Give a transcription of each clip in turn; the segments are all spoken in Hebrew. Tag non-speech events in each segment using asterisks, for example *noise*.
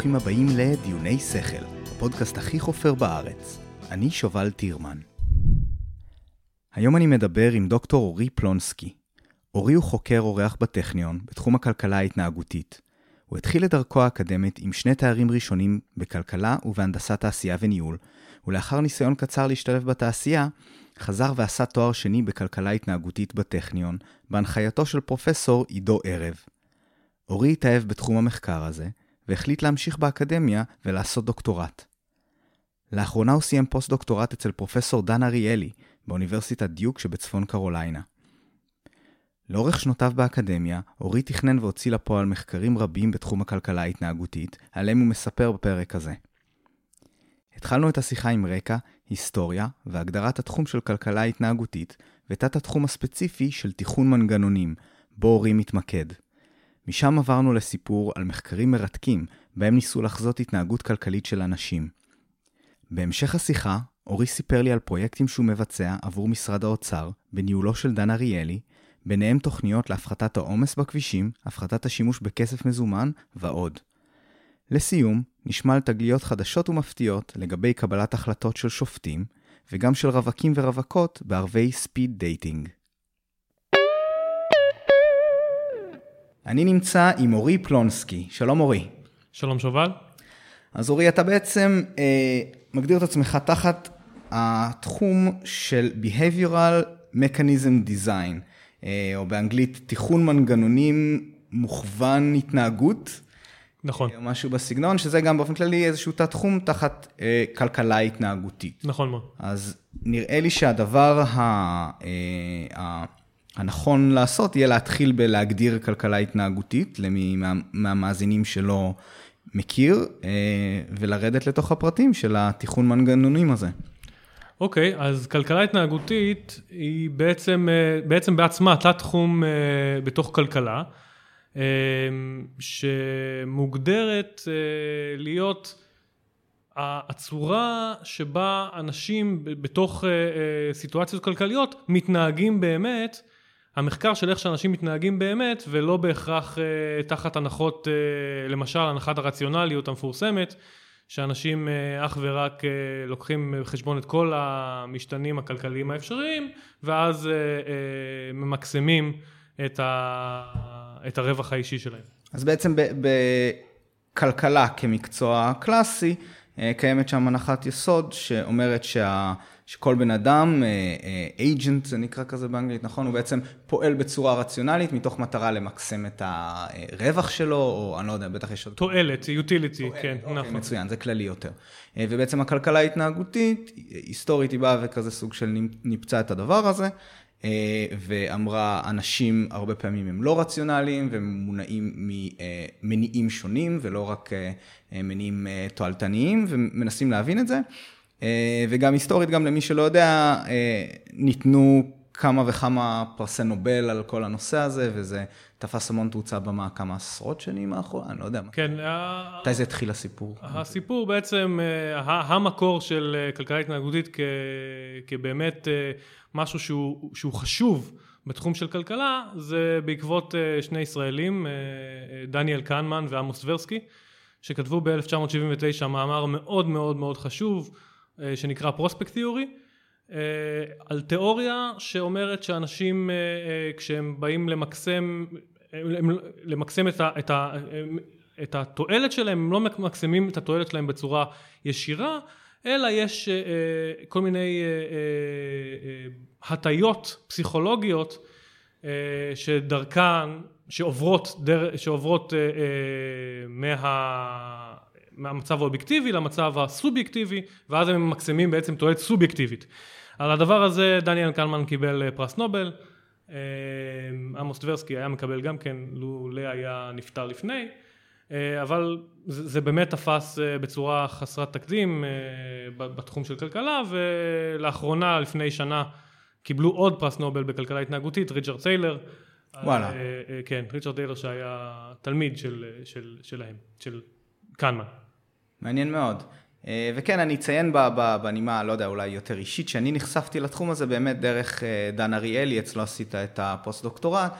וברוכים הבאים לדיוני שכל, הפודקאסט הכי חופר בארץ. אני שובל טירמן. היום אני מדבר עם דוקטור אורי פלונסקי. אורי הוא חוקר אורח בטכניון בתחום הכלכלה ההתנהגותית. הוא התחיל את דרכו האקדמית עם שני תארים ראשונים בכלכלה ובהנדסת תעשייה וניהול, ולאחר ניסיון קצר להשתלב בתעשייה, חזר ועשה תואר שני בכלכלה התנהגותית בטכניון, בהנחייתו של פרופסור עידו ערב. אורי התאהב בתחום המחקר הזה, והחליט להמשיך באקדמיה ולעשות דוקטורט. לאחרונה הוא סיים פוסט-דוקטורט אצל פרופסור דן אריאלי, באוניברסיטת דיוק שבצפון קרוליינה. לאורך שנותיו באקדמיה, אורי תכנן והוציא לפועל מחקרים רבים בתחום הכלכלה ההתנהגותית, עליהם הוא מספר בפרק הזה. התחלנו את השיחה עם רקע, היסטוריה והגדרת התחום של כלכלה התנהגותית, ותת התחום הספציפי של תיכון מנגנונים, בו אורי מתמקד. משם עברנו לסיפור על מחקרים מרתקים, בהם ניסו לחזות התנהגות כלכלית של אנשים. בהמשך השיחה, אורי סיפר לי על פרויקטים שהוא מבצע עבור משרד האוצר, בניהולו של דן אריאלי, ביניהם תוכניות להפחתת העומס בכבישים, הפחתת השימוש בכסף מזומן ועוד. לסיום, נשמע על תגליות חדשות ומפתיעות לגבי קבלת החלטות של שופטים, וגם של רווקים ורווקות בערבי speed dating. אני נמצא עם אורי פלונסקי. שלום אורי. שלום שובל. אז אורי, אתה בעצם אה, מגדיר את עצמך תחת התחום של Behavioral Mechanism Design, אה, או באנגלית תכנון מנגנונים מוכוון התנהגות. נכון. או משהו בסגנון, שזה גם באופן כללי איזשהו תת-תחום תחת אה, כלכלה התנהגותית. נכון מאוד. אז נראה לי שהדבר ה, אה, ה, הנכון לעשות יהיה להתחיל בלהגדיר כלכלה התנהגותית, למי מה, מהמאזינים שלא מכיר, אה, ולרדת לתוך הפרטים של התיכון מנגנונים הזה. אוקיי, אז כלכלה התנהגותית היא בעצם, אה, בעצם בעצמה תת-תחום אה, בתוך כלכלה. שמוגדרת להיות הצורה שבה אנשים בתוך סיטואציות כלכליות מתנהגים באמת, המחקר של איך שאנשים מתנהגים באמת ולא בהכרח תחת הנחות, למשל הנחת הרציונליות המפורסמת, שאנשים אך ורק לוקחים בחשבון את כל המשתנים הכלכליים האפשריים ואז ממקסמים את ה... את הרווח האישי שלהם. אז בעצם בכלכלה כמקצוע קלאסי, אה, קיימת שם הנחת יסוד שאומרת שה... שכל בן אדם, אייג'נט זה נקרא כזה באנגלית, נכון? הוא בעצם פועל בצורה רציונלית מתוך מטרה למקסם את הרווח שלו, או אני לא יודע, בטח יש עוד... תועלת, יוטיליטי, כן, אוקיי, נכון. מצוין, זה כללי יותר. אה, ובעצם הכלכלה ההתנהגותית, היסטורית היא באה וכזה סוג של ניפצה את הדבר הזה. אה, ואמרה, אנשים הרבה פעמים הם לא רציונליים והם מונעים ממניעים שונים ולא רק אה, מניעים אה, תועלתניים ומנסים להבין את זה. וגם היסטורית, גם למי שלא יודע, ניתנו כמה וכמה פרסי נובל על כל הנושא הזה, וזה תפס המון תאוצה במה כמה עשרות שנים האחרונה, אני לא יודע. כן. מתי זה התחיל הסיפור? הסיפור בעצם, המקור של כלכלה התנהגותית כבאמת משהו שהוא, שהוא חשוב בתחום של כלכלה זה בעקבות אה, שני ישראלים, אה, אה, דניאל קנמן ועמוס טברסקי, שכתבו ב-1979 מאמר מאוד מאוד מאוד חשוב שנקרא פרוספקט תיאורי, על תיאוריה שאומרת שאנשים כשהם באים למקסם, למקסם את, ה, את, ה, את התועלת שלהם, הם לא ממקסמים את התועלת שלהם בצורה ישירה, אלא יש אה, אה, כל מיני אה, הטיות פסיכולוגיות שדרכן, שעוברות, דר, שעוברות מה, מהמצב האובייקטיבי למצב הסובייקטיבי, ואז הם ממקסמים בעצם תועלת סובייקטיבית. על הדבר הזה דניאל קלמן קיבל פרס נובל, עמוס טברסקי היה מקבל גם כן, לולא היה נפטר לפני. אה, אבל זה, זה באמת תפס אה, בצורה חסרת תקדים אה, בתחום של כלכלה ולאחרונה לפני שנה קיבלו עוד פרס נובל בכלכלה התנהגותית ריצ'רד טיילר וואלה כן ריצ'רד טיילר שהיה תלמיד של, של, שלהם של כהנמן מעניין מאוד. וכן אני אציין בנימה לא יודע אולי יותר אישית שאני נחשפתי לתחום הזה באמת דרך דן אריאלי אצלו עשית את הפוסט דוקטורט אה,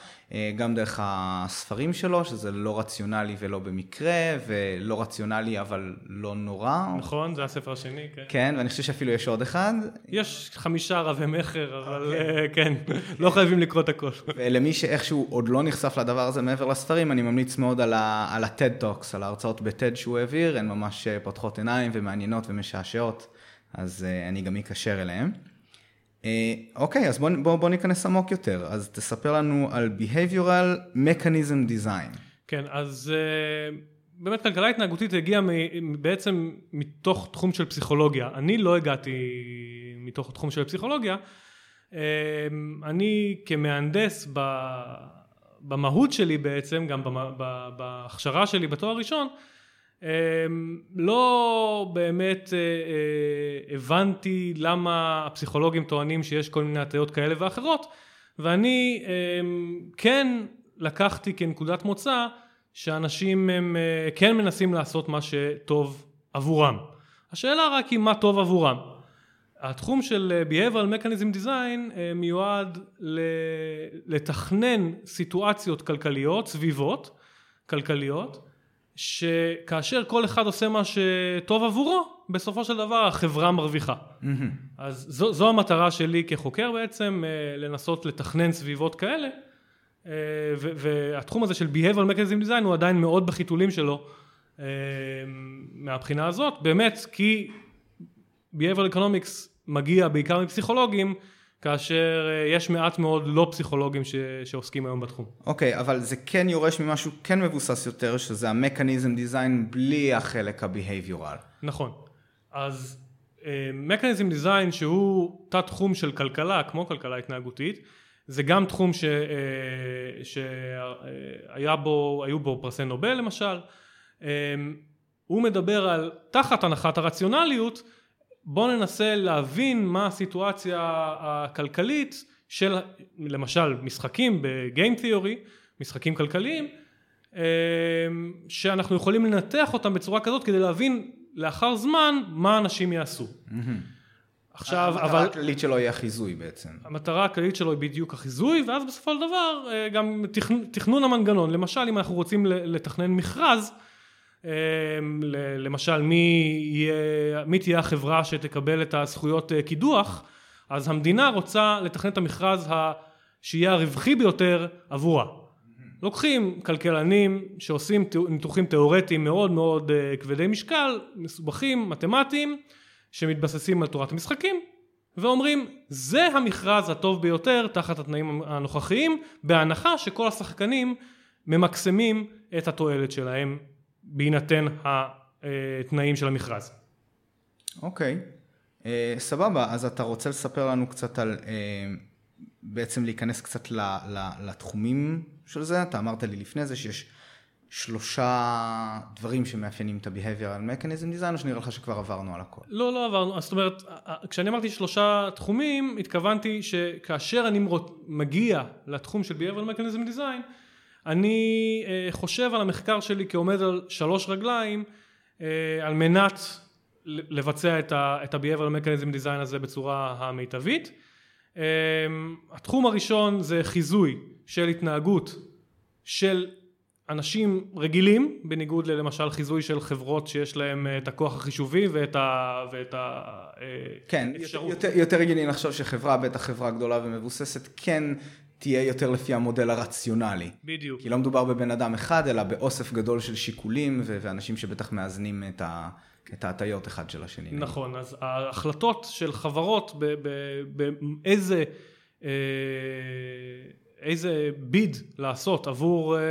גם דרך הספרים שלו, שזה לא רציונלי ולא במקרה, ולא רציונלי אבל לא נורא. נכון, זה הספר השני, כן. כן, ואני חושב שאפילו יש עוד אחד. יש חמישה רבי מכר, אבל אוקיי. כן, לא חייבים לקרוא את הכל. ולמי שאיכשהו עוד לא נחשף לדבר הזה מעבר לספרים, אני ממליץ מאוד על ה-TED Talks, על ההרצאות ב-TED שהוא העביר, הן ממש פותחות עיניים ומעניינות ומשעשעות, אז אני גם אקשר אליהן. אה, אוקיי, אז בואו בוא, בוא ניכנס עמוק יותר. אז תספר לנו על Behavioral Mechanism Design. כן, אז uh, באמת כלכלה התנהגותית הגיעה בעצם מתוך תחום של פסיכולוגיה. אני לא הגעתי מתוך תחום של פסיכולוגיה. Uh, אני כמהנדס במהות שלי בעצם, גם בהכשרה שלי בתואר ראשון, לא באמת אה, אה, הבנתי למה הפסיכולוגים טוענים שיש כל מיני הטיות כאלה ואחרות ואני אמ, כן לקחתי כנקודת מוצא שאנשים הם אה, כן מנסים לעשות מה שטוב עבורם. השאלה רק היא מה טוב עבורם. התחום של Behavioral Mechanism Design מיועד לתכנן סיטואציות כלכליות, סביבות כלכליות שכאשר כל אחד עושה מה שטוב עבורו, בסופו של דבר החברה מרוויחה. Mm-hmm. אז זו, זו המטרה שלי כחוקר בעצם, אה, לנסות לתכנן סביבות כאלה, אה, והתחום הזה של Behavioral Mechanism Design הוא עדיין מאוד בחיתולים שלו אה, מהבחינה הזאת, באמת כי Behavioral Economics מגיע בעיקר מפסיכולוגים, כאשר אה, יש מעט מאוד לא פסיכולוגים ש, שעוסקים היום בתחום. אוקיי, okay, אבל זה כן יורש ממשהו כן מבוסס יותר, שזה המכניזם דיזיין בלי החלק הביהייביורל. נכון. אז מכניזם uh, דיזיין שהוא תת תחום של כלכלה, כמו כלכלה התנהגותית, זה גם תחום ש, uh, שהיה בו, היו בו פרסי נובל למשל. Uh, הוא מדבר על, תחת הנחת הרציונליות, בואו ננסה להבין מה הסיטואציה הכלכלית של למשל משחקים בגיים תיאורי, משחקים כלכליים, אמ, שאנחנו יכולים לנתח אותם בצורה כזאת כדי להבין לאחר זמן מה אנשים יעשו. עכשיו, המטרה אבל... הכללית שלו היא החיזוי בעצם. המטרה הכללית שלו היא בדיוק החיזוי, ואז בסופו של דבר אה, גם תכנון, המנגנון. למשל, אם אנחנו רוצים לתכנן מכרז, למשל מי, יהיה, מי תהיה החברה שתקבל את הזכויות אה, קידוח אז המדינה רוצה לתכנן את המכרז שיהיה הרווחי ביותר עבורה. לוקחים כלכלנים שעושים ניתוחים תיאורטיים מאוד מאוד אה, כבדי משקל מסובכים מתמטיים שמתבססים על תורת המשחקים ואומרים זה המכרז הטוב ביותר תחת התנאים הנוכחיים בהנחה שכל השחקנים ממקסמים את התועלת שלהם בהינתן התנאים של המכרז. אוקיי, okay. אה, uh, סבבה, אז אתה רוצה לספר לנו קצת על, uh, בעצם להיכנס קצת ל, ל, לתחומים של זה, אתה אמרת לי לפני זה שיש שלושה דברים שמאפיינים את ה-Behavioral Mechanism Design, או שנראה לך שכבר עברנו על הכל? לא, לא עברנו, זאת אומרת, כשאני אמרתי שלושה תחומים, התכוונתי שכאשר אני מגיע לתחום של Behavioral Mechanism Design, אני אה, חושב על המחקר שלי כעומד על שלוש רגליים אה, על מנת לבצע את ה-Behavioral Mechanism Design הזה בצורה המיטבית. אה, התחום הראשון זה חיזוי של התנהגות של אנשים רגילים, בניגוד ללמשל חיזוי של חברות שיש להם את הכוח החישובי ואת ה... ואת ה כן, יותר, יותר רגילים לחשוב שחברה, בטח חברה גדולה ומבוססת, כן תהיה יותר לפי המודל הרציונלי. בדיוק. כי לא מדובר בבן אדם אחד, אלא באוסף גדול של שיקולים ו- ואנשים שבטח מאזנים את, ה- את ההטיות אחד של השני. נכון, אז ההחלטות של חברות באיזה... אה, איזה ביד לעשות עבור אה,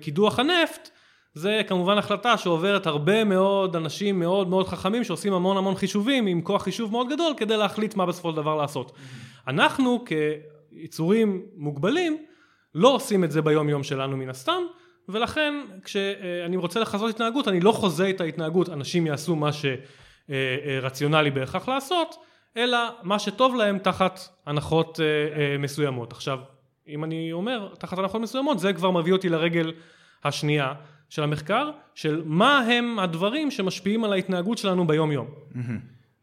קידוח הנפט, זה כמובן החלטה שעוברת הרבה מאוד אנשים מאוד מאוד חכמים שעושים המון המון חישובים עם כוח חישוב מאוד גדול כדי להחליט מה בסופו של דבר לעשות. Mm-hmm. אנחנו יצורים מוגבלים לא עושים את זה ביום יום שלנו מן הסתם ולכן כשאני רוצה לחזות התנהגות אני לא חוזה את ההתנהגות אנשים יעשו מה שרציונלי בהכרח לעשות אלא מה שטוב להם תחת הנחות אה, אה, מסוימות. עכשיו אם אני אומר תחת הנחות מסוימות זה כבר מביא אותי לרגל השנייה של המחקר של מה הם הדברים שמשפיעים על ההתנהגות שלנו ביום יום mm-hmm.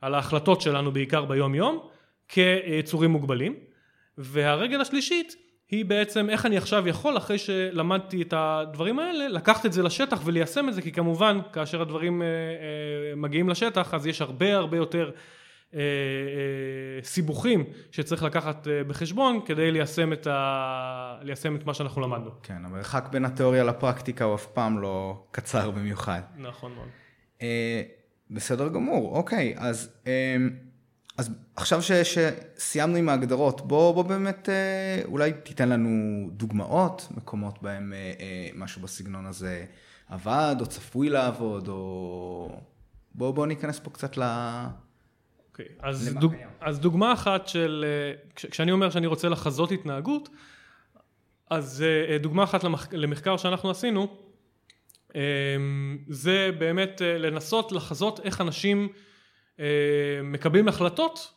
על ההחלטות שלנו בעיקר ביום יום כיצורים מוגבלים והרגל השלישית היא בעצם איך אני עכשיו יכול אחרי שלמדתי את הדברים האלה לקחת את זה לשטח וליישם את זה כי כמובן כאשר הדברים אה, אה, מגיעים לשטח אז יש הרבה הרבה יותר אה, אה, סיבוכים שצריך לקחת אה, בחשבון כדי ליישם את, ה... ליישם את מה שאנחנו למדנו. כן, המרחק בין התיאוריה לפרקטיקה הוא אף פעם לא קצר במיוחד. נכון מאוד. אה, בסדר גמור, אוקיי, אז, אה, אז עכשיו ש, שסיימנו עם ההגדרות, בוא, בוא באמת אה, אולי תיתן לנו דוגמאות, מקומות בהם אה, אה, משהו בסגנון הזה עבד, או צפוי לעבוד, או... בוא, בוא ניכנס פה קצת ל... אוקיי, אז, דוג, אז דוגמה אחת של, אה, כש, כשאני אומר שאני רוצה לחזות התנהגות, אז אה, דוגמה אחת למח, למחקר שאנחנו עשינו, זה באמת לנסות לחזות איך אנשים מקבלים החלטות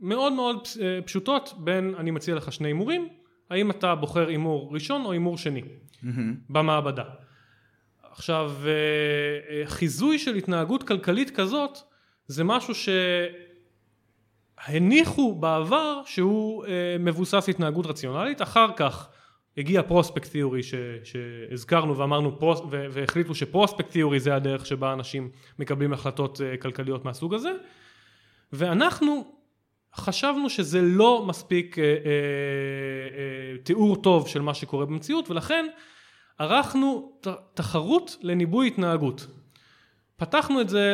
מאוד מאוד פשוטות בין אני מציע לך שני הימורים, האם אתה בוחר הימור ראשון או הימור שני mm-hmm. במעבדה. עכשיו חיזוי של התנהגות כלכלית כזאת זה משהו ש... הניחו בעבר שהוא אה, מבוסס התנהגות רציונלית, אחר כך הגיע פרוספקט תיאורי שהזכרנו ואמרנו פרוס, והחליטו שפרוספקט תיאורי זה הדרך שבה אנשים מקבלים החלטות אה, כלכליות מהסוג הזה. ואנחנו חשבנו שזה לא מספיק אה, אה, אה, תיאור טוב של מה שקורה במציאות ולכן ערכנו תחרות לניבוי התנהגות. פתחנו את זה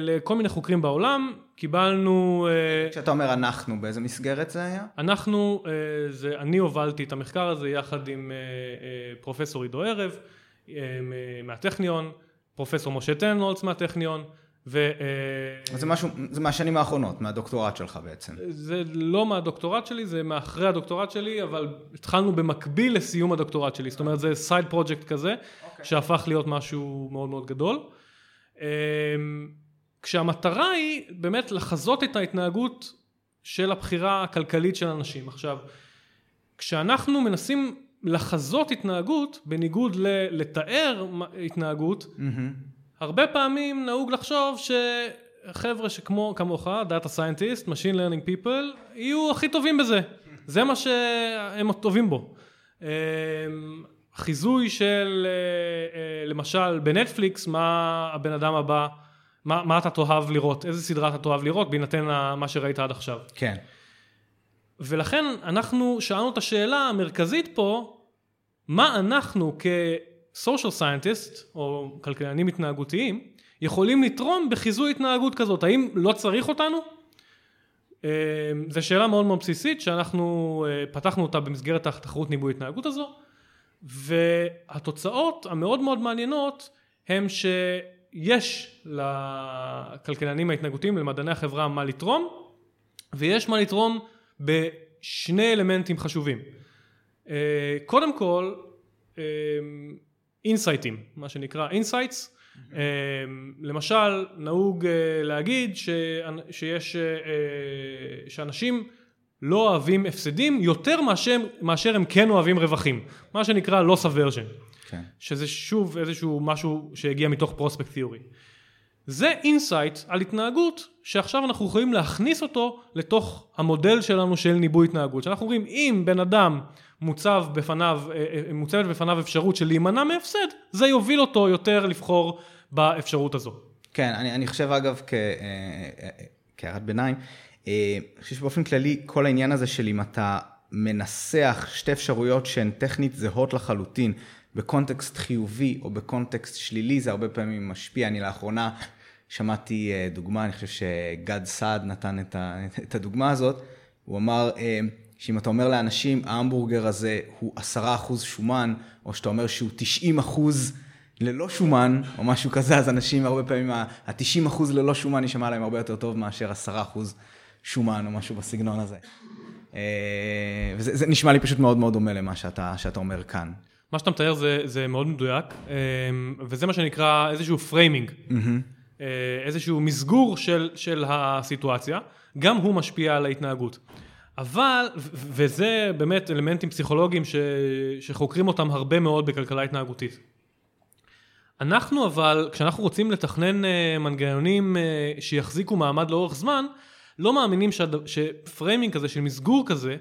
לכל מיני חוקרים בעולם, קיבלנו... אה, כשאתה אומר אנחנו, באיזה מסגרת זה היה? אנחנו, אה, זה, אני הובלתי את המחקר הזה יחד עם אה, פרופסור עידו ערב מהטכניון, פרופסור משה טנולץ מהטכניון, ו... זה משהו, זה מהשנים האחרונות, מהדוקטורט שלך בעצם. זה לא מהדוקטורט שלי, זה מאחרי הדוקטורט שלי, אבל התחלנו במקביל לסיום הדוקטורט שלי, זאת אומרת זה סייד פרויקט כזה, okay. אוקיי. שהפך להיות משהו מאוד מאוד גדול. כשהמטרה היא באמת לחזות את ההתנהגות של הבחירה הכלכלית של אנשים. עכשיו, כשאנחנו מנסים לחזות התנהגות, בניגוד לתאר התנהגות, mm-hmm. הרבה פעמים נהוג לחשוב שחבר'ה שכמו כמוך, Data Scientist, Machine Learning People, יהיו הכי טובים בזה. זה מה שהם טובים בו. אמ, חיזוי של אה, אה, למשל בנטפליקס מה הבן אדם הבא מה, מה אתה תאהב לראות איזה סדרה אתה תאהב לראות בהינתן מה שראית עד עכשיו. כן. ולכן אנחנו שאלנו את השאלה המרכזית פה מה אנחנו כ-social scientist או כלכלנים התנהגותיים יכולים לתרום בחיזוי התנהגות כזאת האם לא צריך אותנו? אה, זו שאלה מאוד מאוד בסיסית שאנחנו פתחנו אותה במסגרת התחרות ניבוי התנהגות הזו והתוצאות המאוד מאוד מעניינות הם שיש לכלכלנים ההתנהגותיים, למדעני החברה מה לתרום, ויש מה לתרום בשני אלמנטים חשובים. אה, קודם כל, insight ים, אה, מה שנקרא insights, mm-hmm. למשל נהוג להגיד שיש, שאנשים לא אוהבים הפסדים יותר מאשר, מאשר הם כן אוהבים רווחים, מה שנקרא loss aversion, כן. שזה שוב איזשהו משהו שהגיע מתוך prospect theory. זה insight על התנהגות שעכשיו אנחנו יכולים להכניס אותו לתוך המודל שלנו של ניבוי התנהגות. שאנחנו אומרים אם בן אדם מוצב בפניו, אה, אה, מוצבת בפניו אפשרות של להימנע מהפסד, זה יוביל אותו יותר לבחור באפשרות הזו. כן, אני, אני חושב אגב אה, כהערת ביניים, אה, אני חושב שבאופן כללי, כל העניין הזה של אם אתה מנסח שתי אפשרויות שהן טכנית זהות לחלוטין, בקונטקסט חיובי או בקונטקסט שלילי, זה הרבה פעמים משפיע. אני לאחרונה שמעתי אה, דוגמה, אני חושב שגד סעד נתן *laughs* את הדוגמה הזאת, הוא אמר אה, שאם אתה אומר לאנשים, ההמבורגר הזה הוא עשרה אחוז שומן, או שאתה אומר שהוא תשעים אחוז ללא שומן, או משהו כזה, אז אנשים הרבה פעמים, ה-90 אחוז ללא שומן יישמע להם הרבה יותר טוב מאשר עשרה אחוז שומן או משהו בסגנון הזה. אה, וזה נשמע לי פשוט מאוד מאוד דומה למה שאתה, שאתה אומר כאן. מה שאתה מתאר זה, זה מאוד מדויק, אה, וזה מה שנקרא איזשהו framing, mm-hmm. איזשהו מסגור של, של הסיטואציה, גם הוא משפיע על ההתנהגות. אבל, וזה באמת אלמנטים פסיכולוגיים ש, שחוקרים אותם הרבה מאוד בכלכלה התנהגותית. אנחנו אבל, כשאנחנו רוצים לתכנן מנגנונים שיחזיקו מעמד לאורך זמן, לא מאמינים שפריימינג כזה של מסגור כזה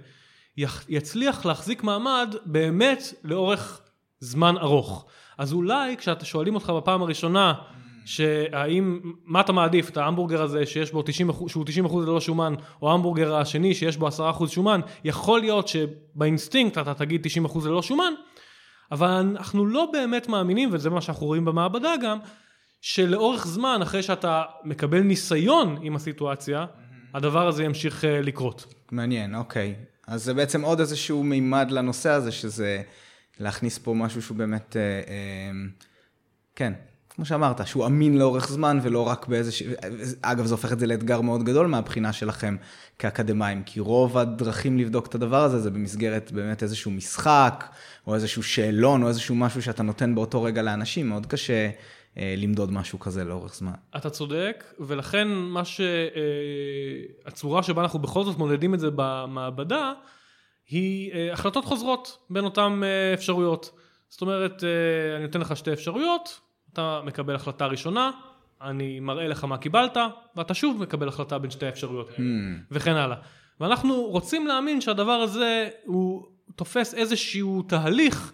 יצליח להחזיק מעמד באמת לאורך זמן ארוך. אז אולי כשאתה שואלים אותך בפעם הראשונה, שהאם, מה אתה מעדיף, את ההמבורגר הזה שיש בו 90 אחוז, שהוא 90 אחוז ללא שומן, או ההמבורגר השני שיש בו 10 אחוז שומן, יכול להיות שבאינסטינקט אתה תגיד 90 אחוז ללא שומן, אבל אנחנו לא באמת מאמינים, וזה מה שאנחנו רואים במעבדה גם, שלאורך זמן, אחרי שאתה מקבל ניסיון עם הסיטואציה, הדבר הזה ימשיך אה, לקרות. מעניין, אוקיי. אז זה בעצם עוד איזשהו מימד לנושא הזה, שזה להכניס פה משהו שהוא באמת, אה, אה, כן, כמו שאמרת, שהוא אמין לאורך זמן ולא רק באיזשהו... אגב, זה הופך את זה לאתגר מאוד גדול מהבחינה שלכם כאקדמאים, כי רוב הדרכים לבדוק את הדבר הזה זה במסגרת באמת איזשהו משחק, או איזשהו שאלון, או איזשהו משהו שאתה נותן באותו רגע לאנשים, מאוד קשה למדוד משהו כזה לאורך זמן. אתה צודק, ולכן מה ש... אה, הצורה שבה אנחנו בכל זאת מודדים את זה במעבדה, היא אה, החלטות חוזרות בין אותן אה, אפשרויות. זאת אומרת, אה, אני נותן לך שתי אפשרויות, אתה מקבל החלטה ראשונה, אני מראה לך מה קיבלת, ואתה שוב מקבל החלטה בין שתי האפשרויות האלה, וכן הלאה. ואנחנו רוצים להאמין שהדבר הזה הוא תופס איזשהו תהליך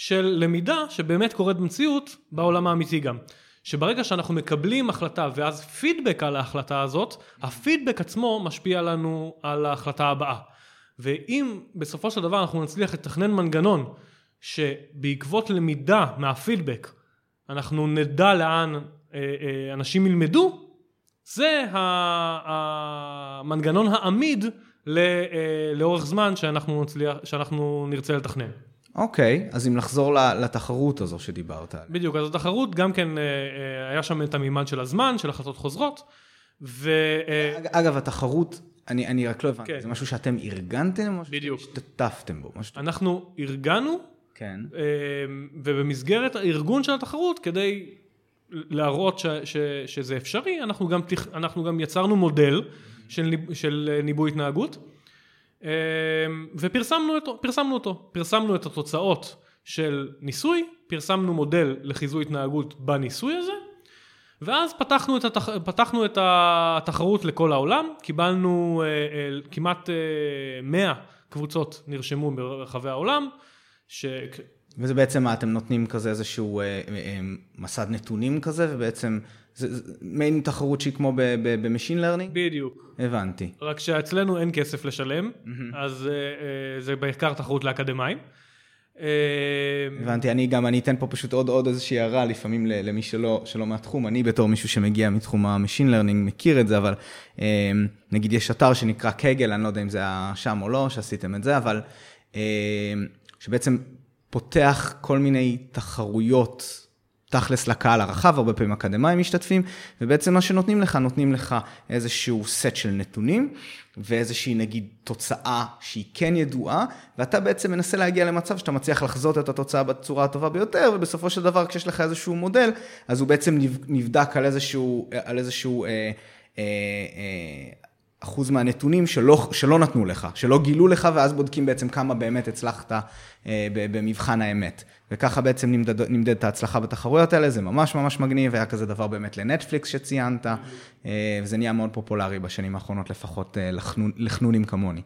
של למידה שבאמת קורית במציאות בעולם האמיתי גם. שברגע שאנחנו מקבלים החלטה ואז פידבק על ההחלטה הזאת, הפידבק עצמו משפיע לנו על ההחלטה הבאה. ואם בסופו של דבר אנחנו נצליח לתכנן מנגנון שבעקבות למידה מהפידבק אנחנו נדע לאן אה, אה, אנשים ילמדו, זה המנגנון העמיד אה, לאורך זמן שאנחנו, נצליח, שאנחנו נרצה לתכנן. אוקיי, אז אם נחזור לתחרות הזו שדיברת עליה. בדיוק, אז התחרות גם כן, אה, אה, היה שם את המימד של הזמן, של החלטות חוזרות, ו... אה, אג- אגב, התחרות, אני, אני רק לא הבנתי, כן. זה משהו שאתם ארגנתם, או בדיוק. שהשתתפתם בו? משהו... אנחנו ארגנו, כן. ובמסגרת הארגון של התחרות, כדי להראות ש, ש, שזה אפשרי, אנחנו גם, אנחנו גם יצרנו מודל של, של ניבוי התנהגות, ופרסמנו אותו, פרסמנו אותו, פרסמנו את התוצאות של ניסוי, פרסמנו מודל לחיזוי התנהגות בניסוי הזה, ואז פתחנו את, התח... פתחנו את התחרות לכל העולם, קיבלנו אה, אה, כמעט אה, 100 קבוצות נרשמו ברחבי העולם, ש... וזה בעצם מה, אתם נותנים כזה איזשהו אה, אה, מסד נתונים כזה, ובעצם זה, זה מעין תחרות שהיא כמו ב-machine learning? בדיוק. הבנתי. רק שאצלנו אין כסף לשלם, אז אה, אה, זה בעיקר תחרות לאקדמאים. אה, הבנתי, אני גם, אני אתן פה פשוט עוד, עוד איזושהי הערה, לפעמים למי שלא, שלא מהתחום, אני בתור מישהו שמגיע מתחום ה-machine learning מכיר את זה, אבל נגיד יש אתר שנקרא Kaggle, אני לא יודע אם זה היה שם או לא, שעשיתם את זה, אבל שבעצם פותח כל מיני תחרויות תכלס לקהל הרחב, הרבה פעמים אקדמאים משתתפים, ובעצם מה שנותנים לך, נותנים לך איזשהו סט של נתונים, ואיזושהי נגיד תוצאה שהיא כן ידועה, ואתה בעצם מנסה להגיע למצב שאתה מצליח לחזות את התוצאה בצורה הטובה ביותר, ובסופו של דבר כשיש לך איזשהו מודל, אז הוא בעצם נב- נבדק על איזשהו, על איזשהו אה, אה, אה, אחוז מהנתונים שלא, שלא נתנו לך, שלא גילו לך, ואז בודקים בעצם כמה באמת הצלחת אה, במבחן האמת. וככה בעצם נמדד, נמדדת ההצלחה בתחרויות האלה, זה ממש ממש מגניב, היה כזה דבר באמת לנטפליקס שציינת, אה, וזה נהיה מאוד פופולרי בשנים האחרונות, לפחות אה, לחנון, לחנונים כמוני.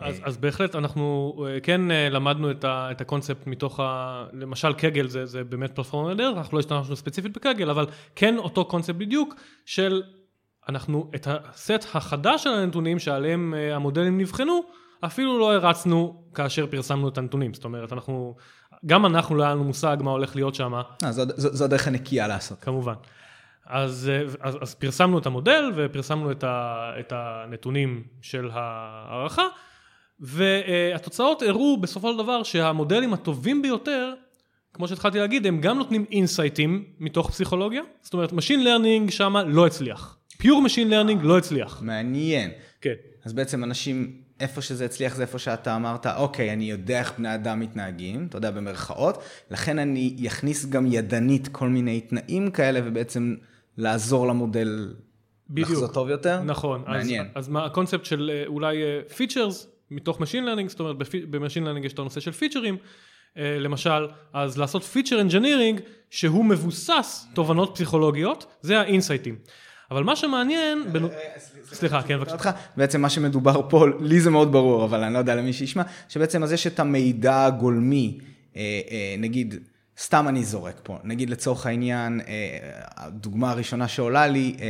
אז, אז בהחלט אנחנו אה, כן אה, למדנו את, ה, את הקונספט מתוך ה... למשל קגל זה, זה באמת פלטפורמה נהדרת, אנחנו לא השתמשנו ספציפית בקגל, אבל כן אותו קונספט בדיוק של אנחנו את הסט החדש של הנתונים שעליהם אה, המודלים נבחנו, אפילו לא הרצנו כאשר פרסמנו את הנתונים. זאת אומרת, אנחנו, גם אנחנו לא היה לנו מושג מה הולך להיות שם, אה, זו, הדרך הנקייה לעשות. כמובן. אז, אה, אז, אז פרסמנו את המודל ופרסמנו את, ה, את הנתונים של ההערכה, והתוצאות הראו בסופו של דבר שהמודלים הטובים ביותר, כמו שהתחלתי להגיד, הם גם נותנים אינסייטים מתוך פסיכולוגיה, זאת אומרת, Machine Learning שמה לא הצליח. Pure Machine Learning לא הצליח. מעניין. כן. אז בעצם אנשים, איפה שזה הצליח זה איפה שאתה אמרת, אוקיי, אני יודע איך בני אדם מתנהגים, אתה יודע, במרכאות, לכן אני אכניס גם ידנית כל מיני תנאים כאלה, ובעצם לעזור למודל בדיוק. לחזות טוב יותר. נכון. מעניין. אז, אז מה הקונספט של אה, אולי features מתוך Machine Learning, זאת אומרת ב-Machine Learning יש את הנושא של פיצ'רים, למשל, אז לעשות feature engineering שהוא מבוסס תובנות פסיכולוגיות, זה האינסייטים. אבל מה שמעניין... בנו- סליחה, כן, בבקשה. בעצם מה שמדובר פה, לי זה מאוד ברור, אבל אני לא יודע למי שישמע, שבעצם אז יש את המידע הגולמי, אה, אה, נגיד, סתם אני זורק פה, נגיד לצורך העניין, אה, הדוגמה הראשונה שעולה לי, אה,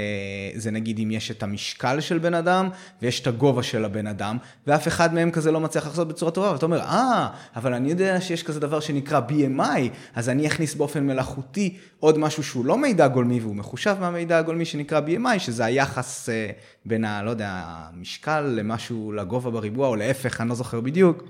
זה נגיד אם יש את המשקל של בן אדם, ויש את הגובה של הבן אדם, ואף אחד מהם כזה לא מצליח לחזות בצורה טובה, ואתה אומר, אה, אבל אני יודע שיש כזה דבר שנקרא BMI, אז אני אכניס באופן מלאכותי עוד משהו שהוא לא מידע גולמי, והוא מחושב מהמידע הגולמי שנקרא BMI, שזה היחס אה, בין ה... לא יודע, המשקל למשהו, לגובה בריבוע, או להפך, אני לא זוכר בדיוק.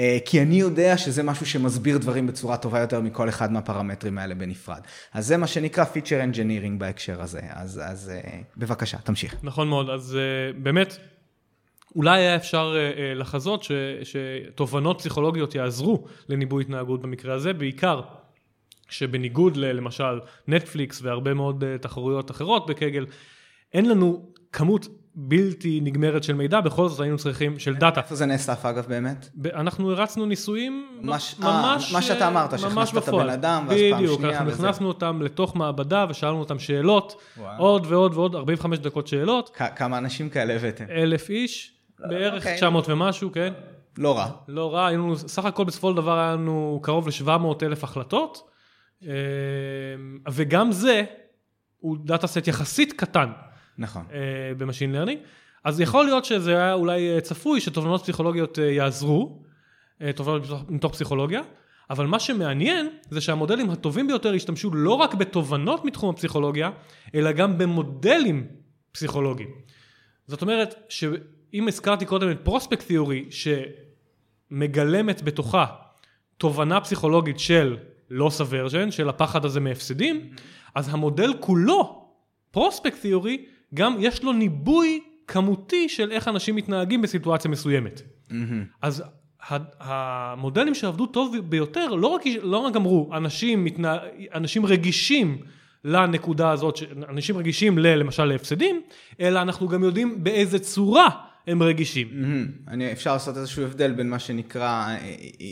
אה, כי אני יודע שזה משהו שמסביר דברים בצורה טובה יותר מכל אחד מהפרמטרים האלה בנפרד. אז זה מה שנקרא feature engineering בהקשר הזה. אז, אז אה, בבקשה, תמשיך. נכון מאוד, אז uh, באמת, אולי היה אפשר לחזות ש, שתובנות פסיכולוגיות יעזרו לניבוי התנהגות במקרה הזה, בעיקר שבניגוד ל, למשל נטפליקס והרבה מאוד תחרויות אחרות בקגל, אין לנו כמות בלתי נגמרת של מידע, בכל זאת היינו צריכים, של דאטה. איפה זה נאסף אגב באמת? אנחנו הרצנו ניסויים ממש- ממש, אה, מה שאתה אמרת, שהכנסת את. הבן אדם, ואז פעם בדיוק, שנייה אנחנו וזה. הכנסנו אותם לתוך מעבדה ושאלנו אותם שאלות, וואו. עוד ועוד ועוד, 45 דקות שאלות, כ- כמה אנשים כאלה הבאתם? אלף איש, בערך אוקיי. 900 ומשהו, כן? לא רע. לא רע, היינו, סך הכל בסופו של דבר היה לנו קרוב ל-700 אלף החלטות, אה, וגם זה הוא data set יחסית קטן נכון. אה, ב-machine learning, אז יכול להיות שזה היה אולי אה, צפוי שתובנות פסיכולוגיות אה, יעזרו, אה, תובנות מתוך- פסיכולוגיה, אבל מה שמעניין זה שהמודלים הטובים ביותר השתמשו לא רק בתובנות מתחום הפסיכולוגיה, אלא גם במודלים פסיכולוגיים. זאת אומרת, שאם הזכרתי קודם את פרוספקט תיאורי, שמגלמת בתוכה תובנה פסיכולוגית של loss aversion, של הפחד הזה מהפסדים, אז המודל כולו, פרוספקט תיאורי, גם יש לו ניבוי כמותי של איך אנשים מתנהגים בסיטואציה מסוימת. אז ה- המודלים שעבדו טוב ביותר, לא רק, לא רק אמרו, אנשים, מתנה, אנשים רגישים לנקודה הזאת, אנשים רגישים ל, למשל להפסדים, אלא אנחנו גם יודעים באיזה צורה הם רגישים. מהמם. אני, אפשר לעשות איזשהו הבדל בין מה שנקרא, אה, אה,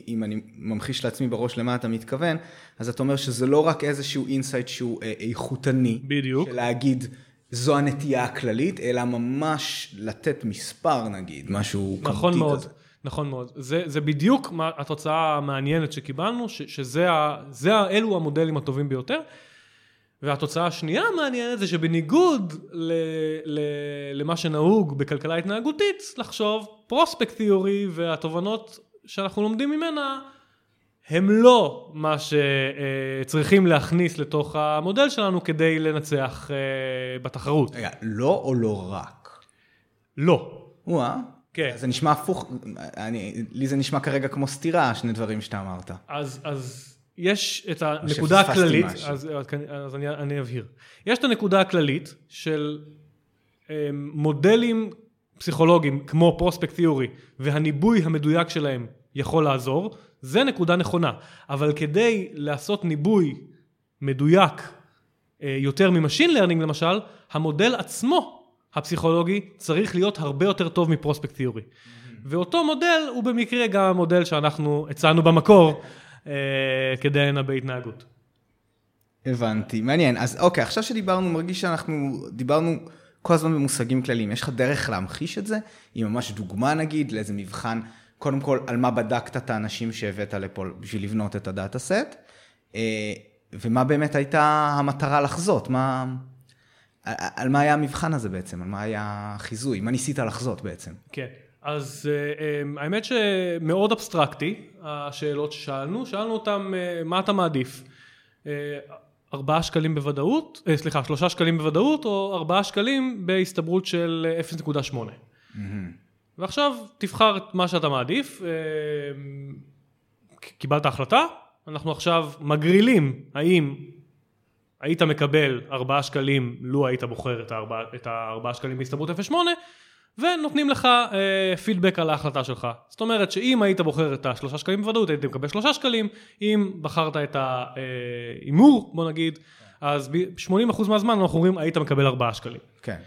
אם אני ממחיש לעצמי בראש למה אתה מתכוון, אז אתה אומר שזה לא רק איזשהו insight שהוא אה, איכותני, בדיוק. של להגיד זו הנטייה הכללית, אלא ממש לתת מספר נגיד, משהו נכון כמותי מאוד, כזה. נכון מאוד. זה, זה בדיוק מה, התוצאה המעניינת שקיבלנו, ש, שזה ה, זה ה, אלו המודלים הטובים ביותר. והתוצאה השנייה המעניינת זה שבניגוד ל, ל, למה שנהוג בכלכלה התנהגותית, לחשוב פרוספקט תיאורי והתובנות שאנחנו לומדים ממנה הם לא מה שצריכים להכניס לתוך המודל שלנו כדי לנצח אה, בתחרות. רגע, לא או לא רק? לא. וואה. כן. זה נשמע הפוך, אני, לי זה נשמע כרגע כמו סתירה, שני דברים שאתה אמרת. אז, אז יש את הנקודה הכללית, משהו. אז, אז, אז אני, אני אבהיר. יש את הנקודה הכללית של אמ, מודלים פסיכולוגיים כמו prospect theory והניבוי המדויק שלהם יכול לעזור, זה נקודה נכונה. אבל כדי לעשות ניבוי מדויק אה, יותר מ-machine learning למשל, המודל עצמו הפסיכולוגי צריך להיות הרבה יותר טוב מפרוספקט תיאורי. ואותו מודל הוא במקרה גם המודל שאנחנו הצענו במקור אה, כדי לנבא התנהגות. הבנתי, מעניין. אז אוקיי, עכשיו שדיברנו, מרגיש שאנחנו דיברנו כל הזמן במושגים כלליים. יש לך דרך להמחיש את זה? עם ממש דוגמה נגיד, לאיזה מבחן, קודם כל, על מה בדקת את האנשים שהבאת לפה בשביל לבנות את הדאטה סט, אה, ומה באמת הייתה המטרה לחזות? מה... על- מה היה המבחן הזה בעצם? על מה היה החיזוי? מה ניסית לחזות בעצם? כן, אז אה, אה, האמת שמאוד אבסטרקטי, השאלות ששאלנו, שאלנו אותם אה, מה אתה מעדיף? ארבעה שקלים בוודאות, סליחה, שלושה שקלים בוודאות, או ארבעה שקלים בהסתברות של אה, 0.8. ועכשיו תבחר את מה שאתה מעדיף, אה, קיבלת החלטה, אנחנו עכשיו מגרילים האם היית מקבל ארבעה שקלים לו היית בוחר את הארבעה, את הארבעה שקלים בהסתברות 0.8 ונותנים לך אה, פידבק על ההחלטה שלך. זאת אומרת שאם היית בוחר את השלושה שקלים בוודאות היית מקבל שלושה שקלים, אם בחרת את ההימור בוא נגיד, אז ב-80% מהזמן אנחנו אומרים היית מקבל ארבעה שקלים. כן.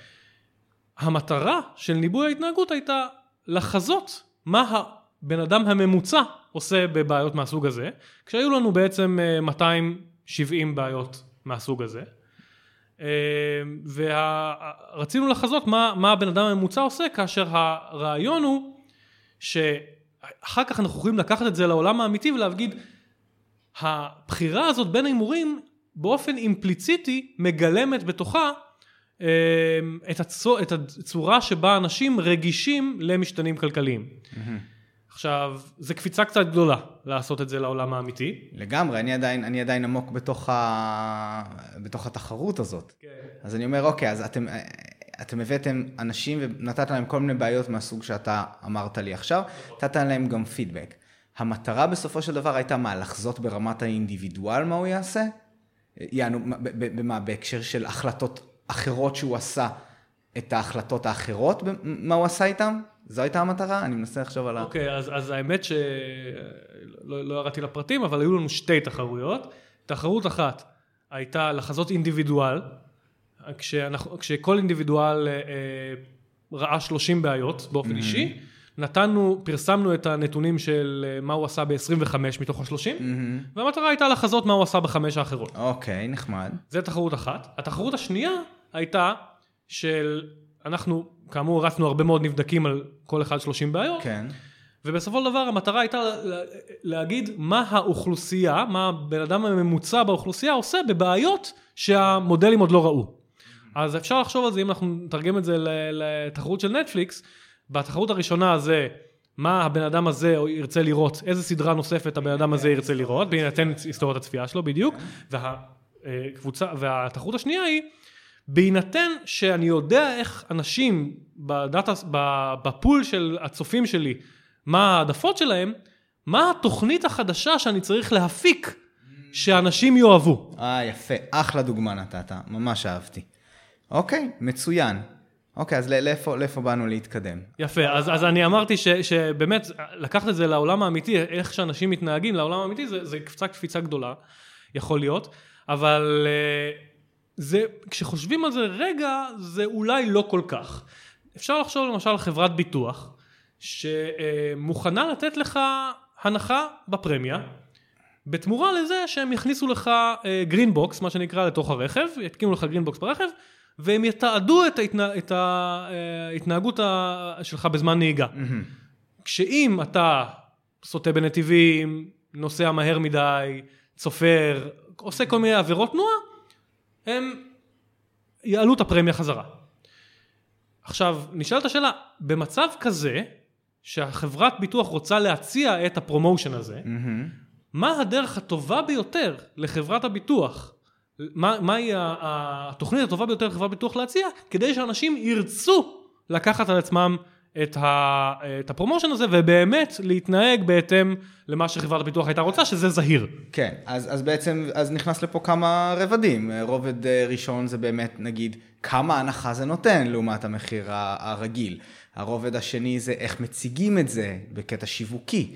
המטרה של ניבוי ההתנהגות הייתה לחזות מה הבן אדם הממוצע עושה בבעיות מהסוג הזה, כשהיו לנו בעצם אה, 270 בעיות מהסוג הזה. ורצינו לחזות מה, מה הבן אדם הממוצע עושה, כאשר הרעיון הוא שאחר כך אנחנו יכולים לקחת את זה לעולם האמיתי ולהגיד, הבחירה הזאת בין ההימורים באופן אימפליציטי מגלמת בתוכה אה, את, הצור, את הצורה שבה אנשים רגישים למשתנים כלכליים. Mm-hmm. עכשיו, זו קפיצה קצת גדולה לעשות את זה לעולם האמיתי. לגמרי, אני עדיין, אני עדיין עמוק בתוך, ה... בתוך התחרות הזאת. כן. אז אני אומר, אוקיי, אז אתם, אתם הבאתם אנשים ונתת להם כל מיני בעיות מהסוג שאתה אמרת לי עכשיו, נתת להם גם פידבק. המטרה בסופו של דבר הייתה מה, לחזות ברמת האינדיבידואל מה הוא יעשה? יענו, במה, בהקשר של החלטות אחרות שהוא עשה, את ההחלטות האחרות, מה הוא עשה איתם? זו הייתה המטרה? אני מנסה לחשוב על ה... אוקיי, okay, אז, אז האמת שלא לא ירדתי לפרטים, אבל היו לנו שתי תחרויות. תחרות אחת הייתה לחזות אינדיבידואל, כשאנחנו, כשכל אינדיבידואל אה, ראה 30 בעיות באופן mm-hmm. אישי. נתנו, פרסמנו את הנתונים של אה, מה הוא עשה ב-25 מתוך ה-30, mm-hmm. והמטרה הייתה לחזות מה הוא עשה בחמש האחרות. אוקיי, okay, נחמד. זה תחרות אחת. התחרות השנייה הייתה של, אנחנו כאמור רצנו הרבה מאוד נבדקים על כל אחד 30 בעיות. כן. ובסופו של דבר המטרה הייתה להגיד מה האוכלוסייה, מה הבן אדם הממוצע באוכלוסייה עושה בבעיות שהמודלים עוד לא ראו. אז אפשר לחשוב על זה אם אנחנו נתרגם את זה לתחרות של נטפליקס, בתחרות הראשונה זה מה הבן אדם הזה ירצה לראות, איזה סדרה נוספת הבן אדם הזה ירצה לראות, בהינתן היסטוריית הצפייה שלו בדיוק, והקבוצה, והתחרות השנייה היא בהינתן שאני יודע איך אנשים בדאטה, בפול של הצופים שלי, מה העדפות שלהם, מה התוכנית החדשה שאני צריך להפיק שאנשים יאהבו. אה, יפה. אחלה דוגמה נתת, ממש אהבתי. אוקיי, מצוין. אוקיי, אז לאיפה, לאיפה באנו להתקדם? יפה, אז, אז אני אמרתי ש, שבאמת, לקחת את זה לעולם האמיתי, איך שאנשים מתנהגים לעולם האמיתי, זה, זה קצת קפיצה גדולה, יכול להיות, אבל אה, זה, כשחושבים על זה רגע, זה אולי לא כל כך. אפשר לחשוב למשל על חברת ביטוח, שמוכנה לתת לך הנחה בפרמיה, בתמורה לזה שהם יכניסו לך green box, אה, מה שנקרא, לתוך הרכב, יתקינו לך green box ברכב, והם יתעדו את, ההתנה, את ההתנהגות שלך בזמן נהיגה. Mm-hmm. כשאם אתה סוטה בנתיבים, נוסע מהר מדי, צופר, עושה כל מיני עבירות תנועה, הם יעלו את הפרמיה חזרה. עכשיו, נשאלת השאלה, במצב כזה, שהחברת ביטוח רוצה להציע את הפרומושן הזה, mm-hmm. מה הדרך הטובה ביותר לחברת הביטוח מה, מהי התוכנית הטובה ביותר לחברת ביטוח להציע, כדי שאנשים ירצו לקחת על עצמם את, ה, את הפרומושן הזה, ובאמת להתנהג בהתאם למה שחברת הביטוח הייתה רוצה, שזה זהיר. כן, אז, אז בעצם, אז נכנס לפה כמה רבדים. רובד אה, ראשון זה באמת, נגיד, כמה הנחה זה נותן לעומת המחיר הרגיל. הרובד השני זה איך מציגים את זה בקטע שיווקי.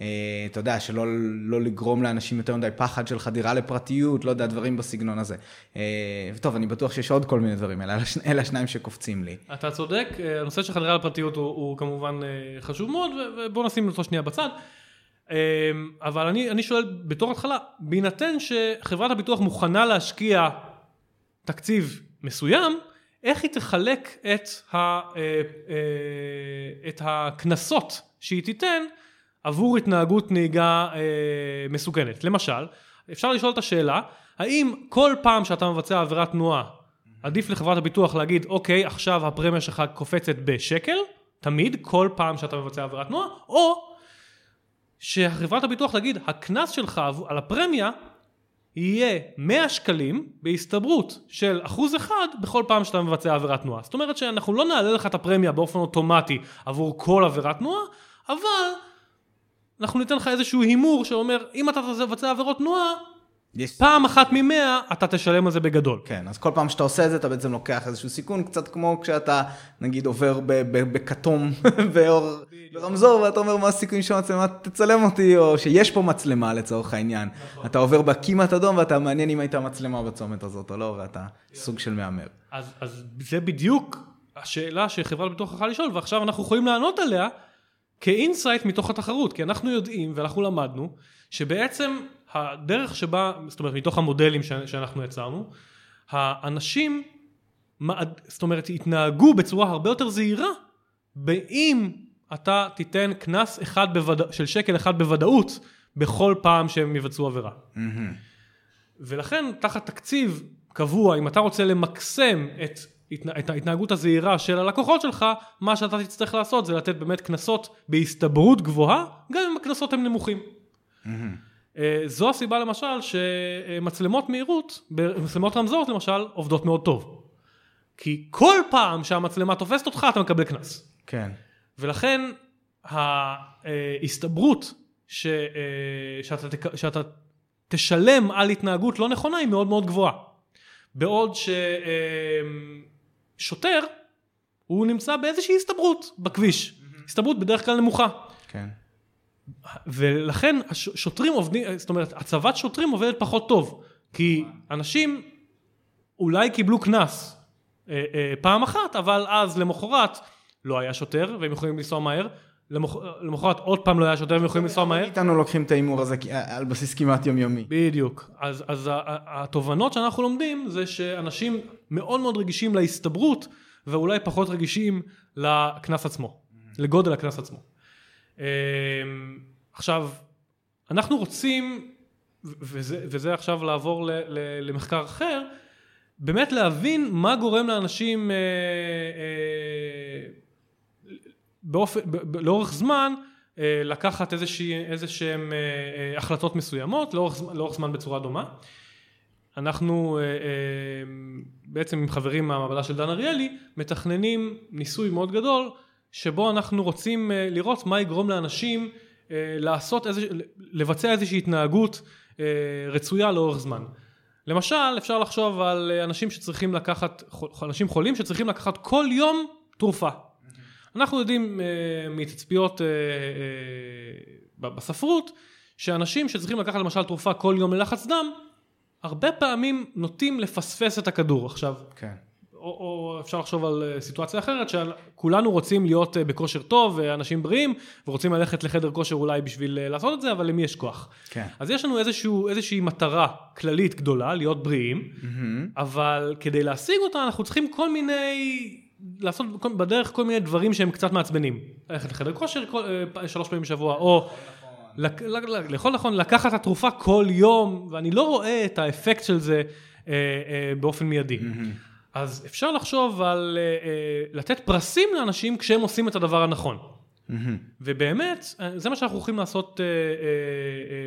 אה, אתה יודע, שלא לא לגרום לאנשים יותר מדי פחד של חדירה לפרטיות, לא יודע, דברים בסגנון הזה. אה, טוב, אני בטוח שיש עוד כל מיני דברים, אלה, אלה השניים שקופצים לי. אתה צודק, אה, הנושא של חדירה לפרטיות הוא, הוא כמובן חשוב מאוד, ובוא נשים אותו שנייה בצד. אבל אני, אני שואל בתור התחלה, בהינתן שחברת הביטוח מוכנה להשקיע תקציב מסוים, איך היא תחלק את, את הקנסות שהיא תיתן עבור התנהגות נהיגה אה, מסוכנת. למשל, אפשר לשאול את השאלה, האם כל פעם שאתה מבצע עבירת תנועה, עדיף לחברת הביטוח להגיד, אוקיי, עכשיו הפרמיה שלך קופצת בשקל, תמיד, כל פעם שאתה מבצע עבירת תנועה, או שחברת הביטוח תגיד, הקנס שלך על הפרמיה יהיה 100 שקלים בהסתברות של אחוז אחד בכל פעם שאתה מבצע עבירת תנועה. זאת אומרת שאנחנו לא נעלה לך את הפרמיה באופן אוטומטי עבור כל עבירת תנועה, אבל אנחנו ניתן לך איזשהו הימור שאומר, אם אתה תבצע עבירות תנועה, yes. פעם אחת ממאה אתה תשלם על זה בגדול. כן, אז כל פעם שאתה עושה את זה, אתה בעצם לוקח איזשהו סיכון, קצת כמו כשאתה, נגיד, עובר בכתום *laughs* באור ברמזור, ואתה אומר, מה הסיכויים שהמצלמה תצלם אותי, או שיש פה מצלמה לצורך העניין. נכון. אתה עובר בכמעט אדום, ואתה מעניין אם הייתה מצלמה בצומת הזאת או לא, ואתה. סוג של מהמר. אז, אז זה בדיוק השאלה שחברת ביטוח יכולה לשאול, ועכשיו אנחנו יכולים לענות עליה. כאינסייט מתוך התחרות, כי אנחנו יודעים ואנחנו למדנו שבעצם הדרך שבה, זאת אומרת מתוך המודלים שאנחנו יצרנו, האנשים, זאת אומרת, יתנהגו בצורה הרבה יותר זהירה, באם אתה תיתן קנס אחד בווד... של שקל אחד בוודאות בכל פעם שהם יבצעו עבירה. ולכן תחת תקציב קבוע, אם אתה רוצה למקסם את, את ההתנהגות הזהירה של הלקוחות שלך, מה שאתה תצטרך לעשות זה לתת באמת קנסות בהסתברות גבוהה, גם אם הקנסות הם נמוכים. אה, זו הסיבה למשל שמצלמות מהירות, מצלמות רמזור למשל, עובדות מאוד טוב. כי כל פעם שהמצלמה תופסת אותך אתה מקבל קנס. כן. ולכן ההסתברות ש, אה, שאתה, שאתה תשלם על התנהגות לא נכונה היא מאוד מאוד גבוהה. בעוד ששוטר הוא נמצא באיזושהי הסתברות בכביש. הסתברות בדרך כלל נמוכה. כן. ולכן שוטרים עובדים, זאת אומרת, הצבת שוטרים עובדת פחות טוב. כי אנשים אולי קיבלו קנס אה, אה, פעם אחת, אבל אז למחרת לא היה שוטר והם יכולים לנסוע מהר. למח- למחרת עוד פעם לא היה שוטר והם יכולים לנסוע מהר. איתנו לוקחים את ההימור הזה על בסיס כמעט יומיומי. בדיוק. אז, אז התובנות שאנחנו לומדים זה שאנשים מאוד מאוד רגישים להסתברות ואולי פחות רגישים לקנס עצמו, לגודל הקנס עצמו. אמ, עכשיו, אנחנו רוצים, וזה, וזה עכשיו לעבור ל, ל, למחקר אחר, באמת להבין מה גורם לאנשים אה, אה, באופן, לאורך זמן אה, לקחת איזה אה, אה, החלטות מסוימות לאורך, לאורך זמן בצורה דומה. אנחנו בעצם עם חברים מהמעבדה של דן אריאלי מתכננים ניסוי מאוד גדול שבו אנחנו רוצים לראות מה יגרום לאנשים לעשות איזה, לבצע איזושהי התנהגות רצויה לאורך זמן. למשל אפשר לחשוב על אנשים שצריכים לקחת, אנשים חולים שצריכים לקחת כל יום תרופה. אנחנו יודעים אה, מתצפיות אה, אה, בספרות שאנשים שצריכים לקחת למשל תרופה כל יום ללחץ דם הרבה פעמים נוטים לפספס את הכדור עכשיו כן. או, או אפשר לחשוב על אה, סיטואציה אחרת שכולנו רוצים להיות אה, בכושר טוב ואנשים בריאים ורוצים ללכת לחדר כושר אולי בשביל אה, לעשות את זה אבל למי יש כוח כן. אז יש לנו איזשהו, איזושהי מטרה כללית גדולה להיות בריאים אבל כדי להשיג אותה אנחנו צריכים כל מיני לעשות בדרך כל מיני דברים שהם קצת מעצבנים. ללכת לחדר כושר אה, שלוש פעמים בשבוע או לק- ל- ל- לאכול נכון לקחת את התרופה כל יום ואני לא רואה את האפקט של זה אה, אה, באופן מיידי. אז אפשר לחשוב על אה, לתת פרסים לאנשים כשהם עושים את הדבר הנכון. ובאמת זה מה שאנחנו הולכים לעשות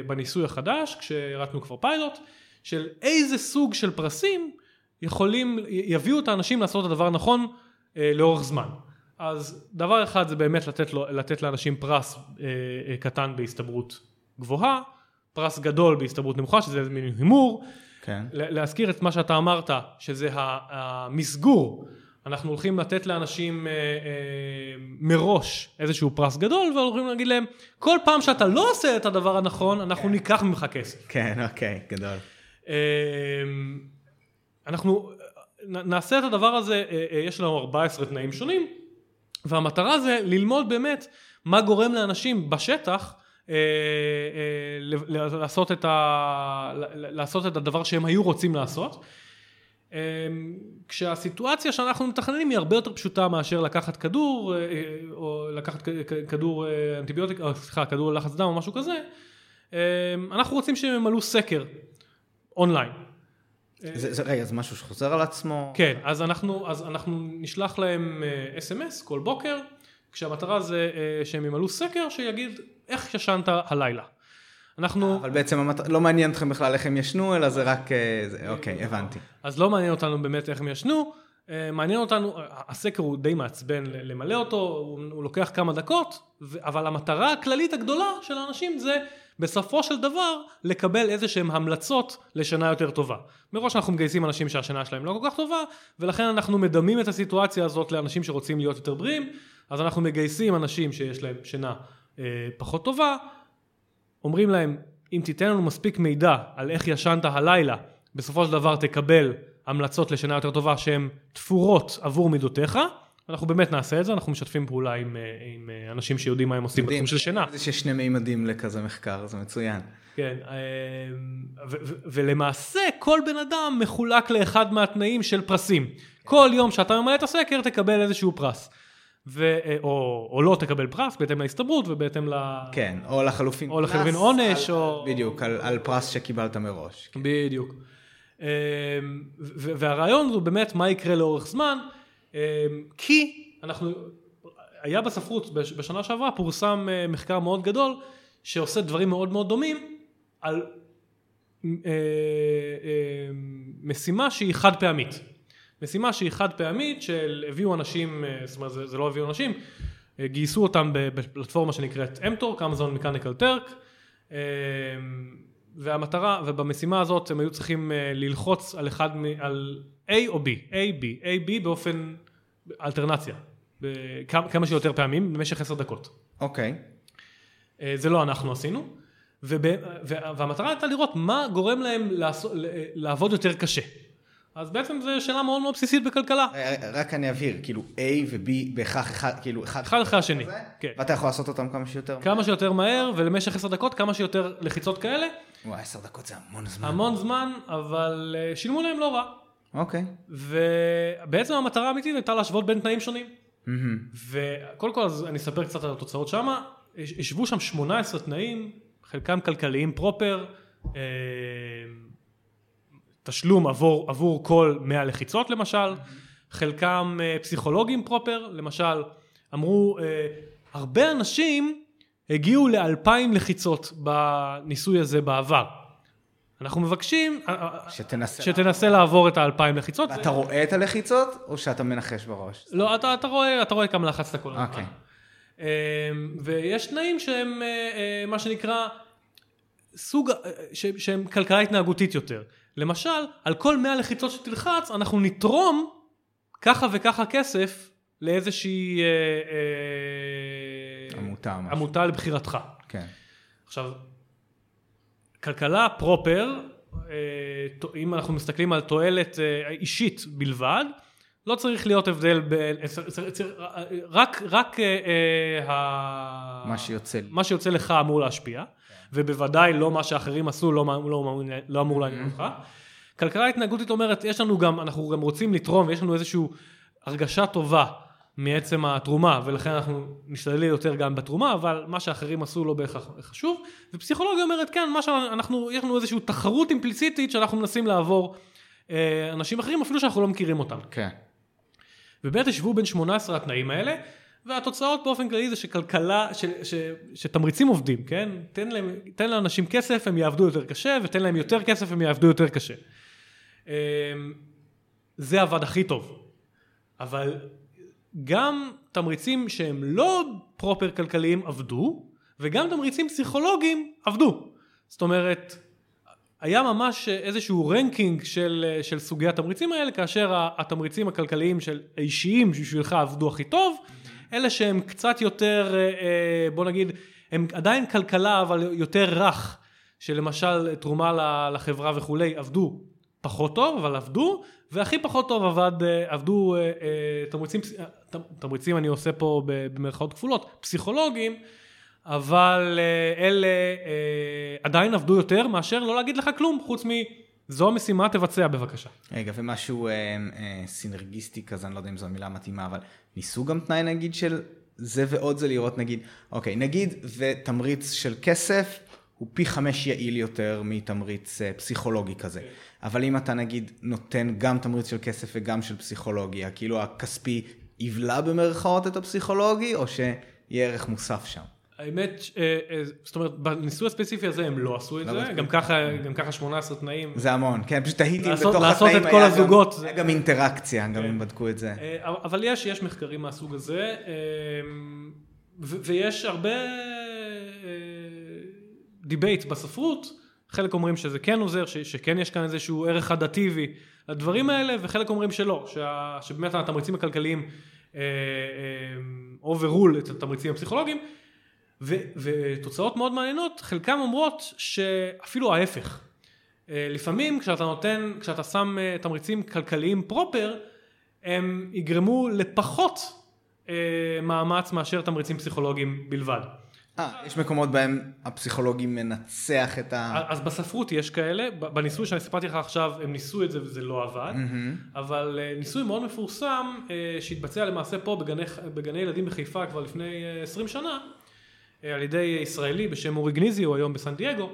בניסוי החדש כשהרצנו כבר פיילוט של איזה סוג של פרסים יכולים יביאו את האנשים לעשות את הדבר הנכון אה, לאורך זמן. אז דבר אחד זה באמת לתת, לו, לתת לאנשים פרס אה, אה, קטן בהסתברות גבוהה, פרס גדול בהסתברות נמוכה שזה מין הימור, כן. להזכיר את מה שאתה אמרת, שזה המסגור. אנחנו הולכים לתת לאנשים אה, אה, מראש איזשהו פרס גדול, והולכים להגיד להם, כל פעם שאתה לא עושה את הדבר הנכון, אנחנו ניקח ממך כסף. כן, אוקיי, גדול. אה, אנחנו נעשה את הדבר הזה, אה, אה, יש לנו 14 תנאים שונים, והמטרה זה ללמוד באמת מה גורם לאנשים בשטח אה, לעשות את, ה, לעשות את הדבר שהם היו רוצים לעשות. כשהסיטואציה שאנחנו מתכננים היא הרבה יותר פשוטה מאשר לקחת כדור, או לקחת כדור אנטיביוטיקה, או סליחה, כדור ללחץ דם או משהו כזה, אנחנו רוצים שהם ימלאו סקר אונליין. זה, זה, רגע, זה משהו שחוזר על עצמו? כן, אז אנחנו, אז אנחנו נשלח להם אה, אס.אם.אס כל בוקר, כשהמטרה זה אה, שהם ימלאו סקר שיגיד איך ישנת הלילה. אנחנו, אבל בעצם המת... לא מעניין אתכם בכלל איך הם ישנו, אלא זה רק... אה, זה... אוקיי, הבנתי. אז לא מעניין אותנו באמת איך הם ישנו, אה, מעניין אותנו, הסקר הוא די מעצבן למלא אותו, הוא, הוא לוקח כמה דקות, אבל המטרה הכללית הגדולה של האנשים זה בסופו של דבר לקבל איזה שהם המלצות לשנה יותר טובה. מראש אנחנו מגייסים אנשים שהשנה שלהם לא כל כך טובה, ולכן אנחנו מדמים את הסיטואציה הזאת לאנשים שרוצים להיות יותר בריאים, אז אנחנו מגייסים אנשים שיש להם שינה אה, פחות טובה, אומרים להם, אם תיתן לנו מספיק מידע על איך ישנת הלילה, בסופו של דבר תקבל המלצות לשינה יותר טובה שהן תפורות עבור מידותיך, אנחנו באמת נעשה את זה, אנחנו משתפים פעולה עם, אה, עם אה, אנשים שיודעים מה הם עושים בתחום של שינה. זה שיש שני מימדים לכזה מחקר, זה מצוין. כן, אה, ולמעשה כל בן אדם מחולק לאחד מהתנאים של פרסים. כל יום שאתה ממלא את הסקר תקבל איזשהו פרס. ו- או, או לא תקבל פרס בהתאם להסתברות ובהתאם ל... כן, או לחלופין או לחלופין עונש, על- או- בדיוק, על- על פרס שקיבלת מראש. בדיוק. אמ, ו- והרעיון הוא באמת מה יקרה לאורך זמן, כי אנחנו, היה בספרות בש- בשנה שעברה פורסם אה, מחקר מאוד גדול שעושה דברים מאוד מאוד דומים על אה, אה, משימה שהיא חד פעמית. משימה שהיא חד פעמית של הביאו אנשים, זאת אומרת זה, לא הביאו אנשים, גייסו אותם בפלטפורמה שנקראת אמטורק, אמזון מקניקל טרק, אמ, והמטרה, ובמשימה הזאת הם היו צריכים ללחוץ על אחד, על A או B, A, B, A, B באופן אלטרנציה, כמה שיותר פעמים במשך עשר דקות. אוקיי. אה, זה לא אנחנו עשינו, וב, וה- והמטרה הייתה לראות מה גורם להם לעשות, לעבוד יותר קשה. אז בעצם זו שאלה מאוד מאוד בסיסית בכלכלה, אה, רק אני אבהיר, כאילו A ו-B בהכרח אחד, כאילו אחד אחד אחרי השני, כן. ואתה יכול לעשות אותם כמה שיותר. כמה שיותר מהר ולמשך עשר דקות כמה שיותר לחיצות כאלה, וואי, עשר דקות זה המון זמן. המון זמן, אבל אה, שילמו להם לא רע. אוקיי. ובעצם המטרה האמיתית הייתה להשוות בין תנאים שונים. מהמם. וקודם כל אז אני אספר קצת על התוצאות שמה. יש- ישבו שם 18 תנאים, חלקם כלכליים פרופר, אה, תשלום עבור, עבור כל 100 לחיצות למשל, חלקם אה, פסיכולוגים פרופר, למשל אמרו אה, הרבה אנשים הגיעו לאלפיים לחיצות בניסוי הזה בעבר. אנחנו מבקשים אה, אה, שתנסה. שתנסה לעבור את האלפיים לחיצות. ואתה רואה את הלחיצות, או שאתה מנחש בראש? לא, אתה, אתה, רואה, אתה רואה כמה לחצת כל הזמן. אוקיי. אמ, ויש תנאים שהם אה, מה שנקרא סוג, שהם כלכלה התנהגותית יותר. למשל, על כל 100 לחיצות שתלחץ, אנחנו נתרום ככה וככה כסף לאיזושהי עמותה. עמותה לבחירתך. כן. עכשיו, כלכלה פרופר, אה, אם אנחנו מסתכלים על תועלת אה, אישית בלבד, לא צריך להיות הבדל בין, אה, רק, רק ה- מה שיוצא לי. מה שיוצא לך אמור להשפיע, ובוודאי לא מה שאחרים עשו לא, לא, לא, לא אמור לעניין אותך. כלכלה התנהגותית אומרת, יש לנו גם, אנחנו גם רוצים לתרום, ויש לנו איזושהי הרגשה טובה מעצם התרומה, ולכן אנחנו נשתדל יותר גם בתרומה, אבל מה שאחרים עשו לא בהכרח חשוב. ופסיכולוגיה אומרת, כן, מה שאנחנו, יש לנו איזושהי תחרות אימפליציטית שאנחנו מנסים לעבור אה, אנשים אחרים, אפילו שאנחנו לא מכירים אותם. כן. ובאמת ישבו בין 18 התנאים האלה, והתוצאות באופן כללי זה שכלכלה, ש, ש, שתמריצים עובדים, כן? תן, להם, תן לאנשים כסף, הם יעבדו יותר קשה, ותן להם יותר כסף, הם יעבדו יותר קשה. אמ, זה עבד הכי טוב. אבל גם תמריצים שהם לא proper כלכליים עבדו, וגם תמריצים פסיכולוגיים עבדו. זאת אומרת, היה ממש איזשהו ranking של, של סוגי התמריצים האלה, כאשר התמריצים הכלכליים של האישיים שבשבילך עבדו הכי טוב, אלה שהם קצת יותר, אה, אה, בוא נגיד, הם עדיין כלכלה אבל יותר רך, שלמשל תרומה לחברה וכולי, עבדו פחות טוב, אבל עבדו, והכי פחות טוב עבד, אה, עבדו אה, אה, תמריצים, תמריצים אני עושה פה במרכאות כפולות, פסיכולוגים, אבל אלה עדיין עבדו יותר מאשר לא להגיד לך כלום, חוץ מזו המשימה, תבצע בבקשה. רגע, ומשהו אה, אה, סינרגיסטי כזה, אני לא יודע אם זו המילה המתאימה, אבל ניסו גם תנאי נגיד של זה ועוד זה לראות נגיד, אוקיי, נגיד ותמריץ של כסף הוא פי חמש יעיל יותר מתמריץ אה, פסיכולוגי כזה. אבל אם אתה נגיד נותן גם תמריץ של כסף וגם של פסיכולוגיה, כאילו הכספי יבלע במרכאות את הפסיכולוגי, או שיהיה ערך מוסף שם? האמת, אה, אה, זאת אומרת, בניסוי הספציפי הזה הם לא עשו את לא זה. גם ככה, גם ככה 18 תנאים. זה המון, כן, פשוט תהיתי אם לעשות- בתוך לעשות התנאים את כל הזוגות, היה גם אינטראקציה, גם אם בדקו את זה. אה, אבל יש, יש מחקרים מהסוג הזה, ו- ויש הרבה debate בספרות, חלק אומרים שזה כן עוזר, ש- שכן יש כאן איזשהו ערך אדטיבי לדברים האלה, וחלק אומרים שלא, שה- שבאמת התמריצים הכלכליים overrule את התמריצים הפסיכולוגיים, ו- ותוצאות מאוד מעניינות, חלקם אומרות שאפילו ההפך. אה, לפעמים כשאתה נותן, כשאתה שם אה, תמריצים כלכליים פרופר, הם יגרמו לפחות אה, מאמץ מאשר תמריצים פסיכולוגיים בלבד. אה, יש מקומות בהם הפסיכולוגי מנצח את ה... אז בספרות יש כאלה, בניסוי שאני סיפרתי לך עכשיו הם ניסו את זה וזה לא עבד, אבל אה, ניסוי מאוד מפורסם אה, שהתבצע למעשה פה בגני, בגני ילדים בחיפה כבר לפני אה, 20 שנה, אה, על ידי ישראלי בשם אורי גניזי, הוא היום בסן דייגו,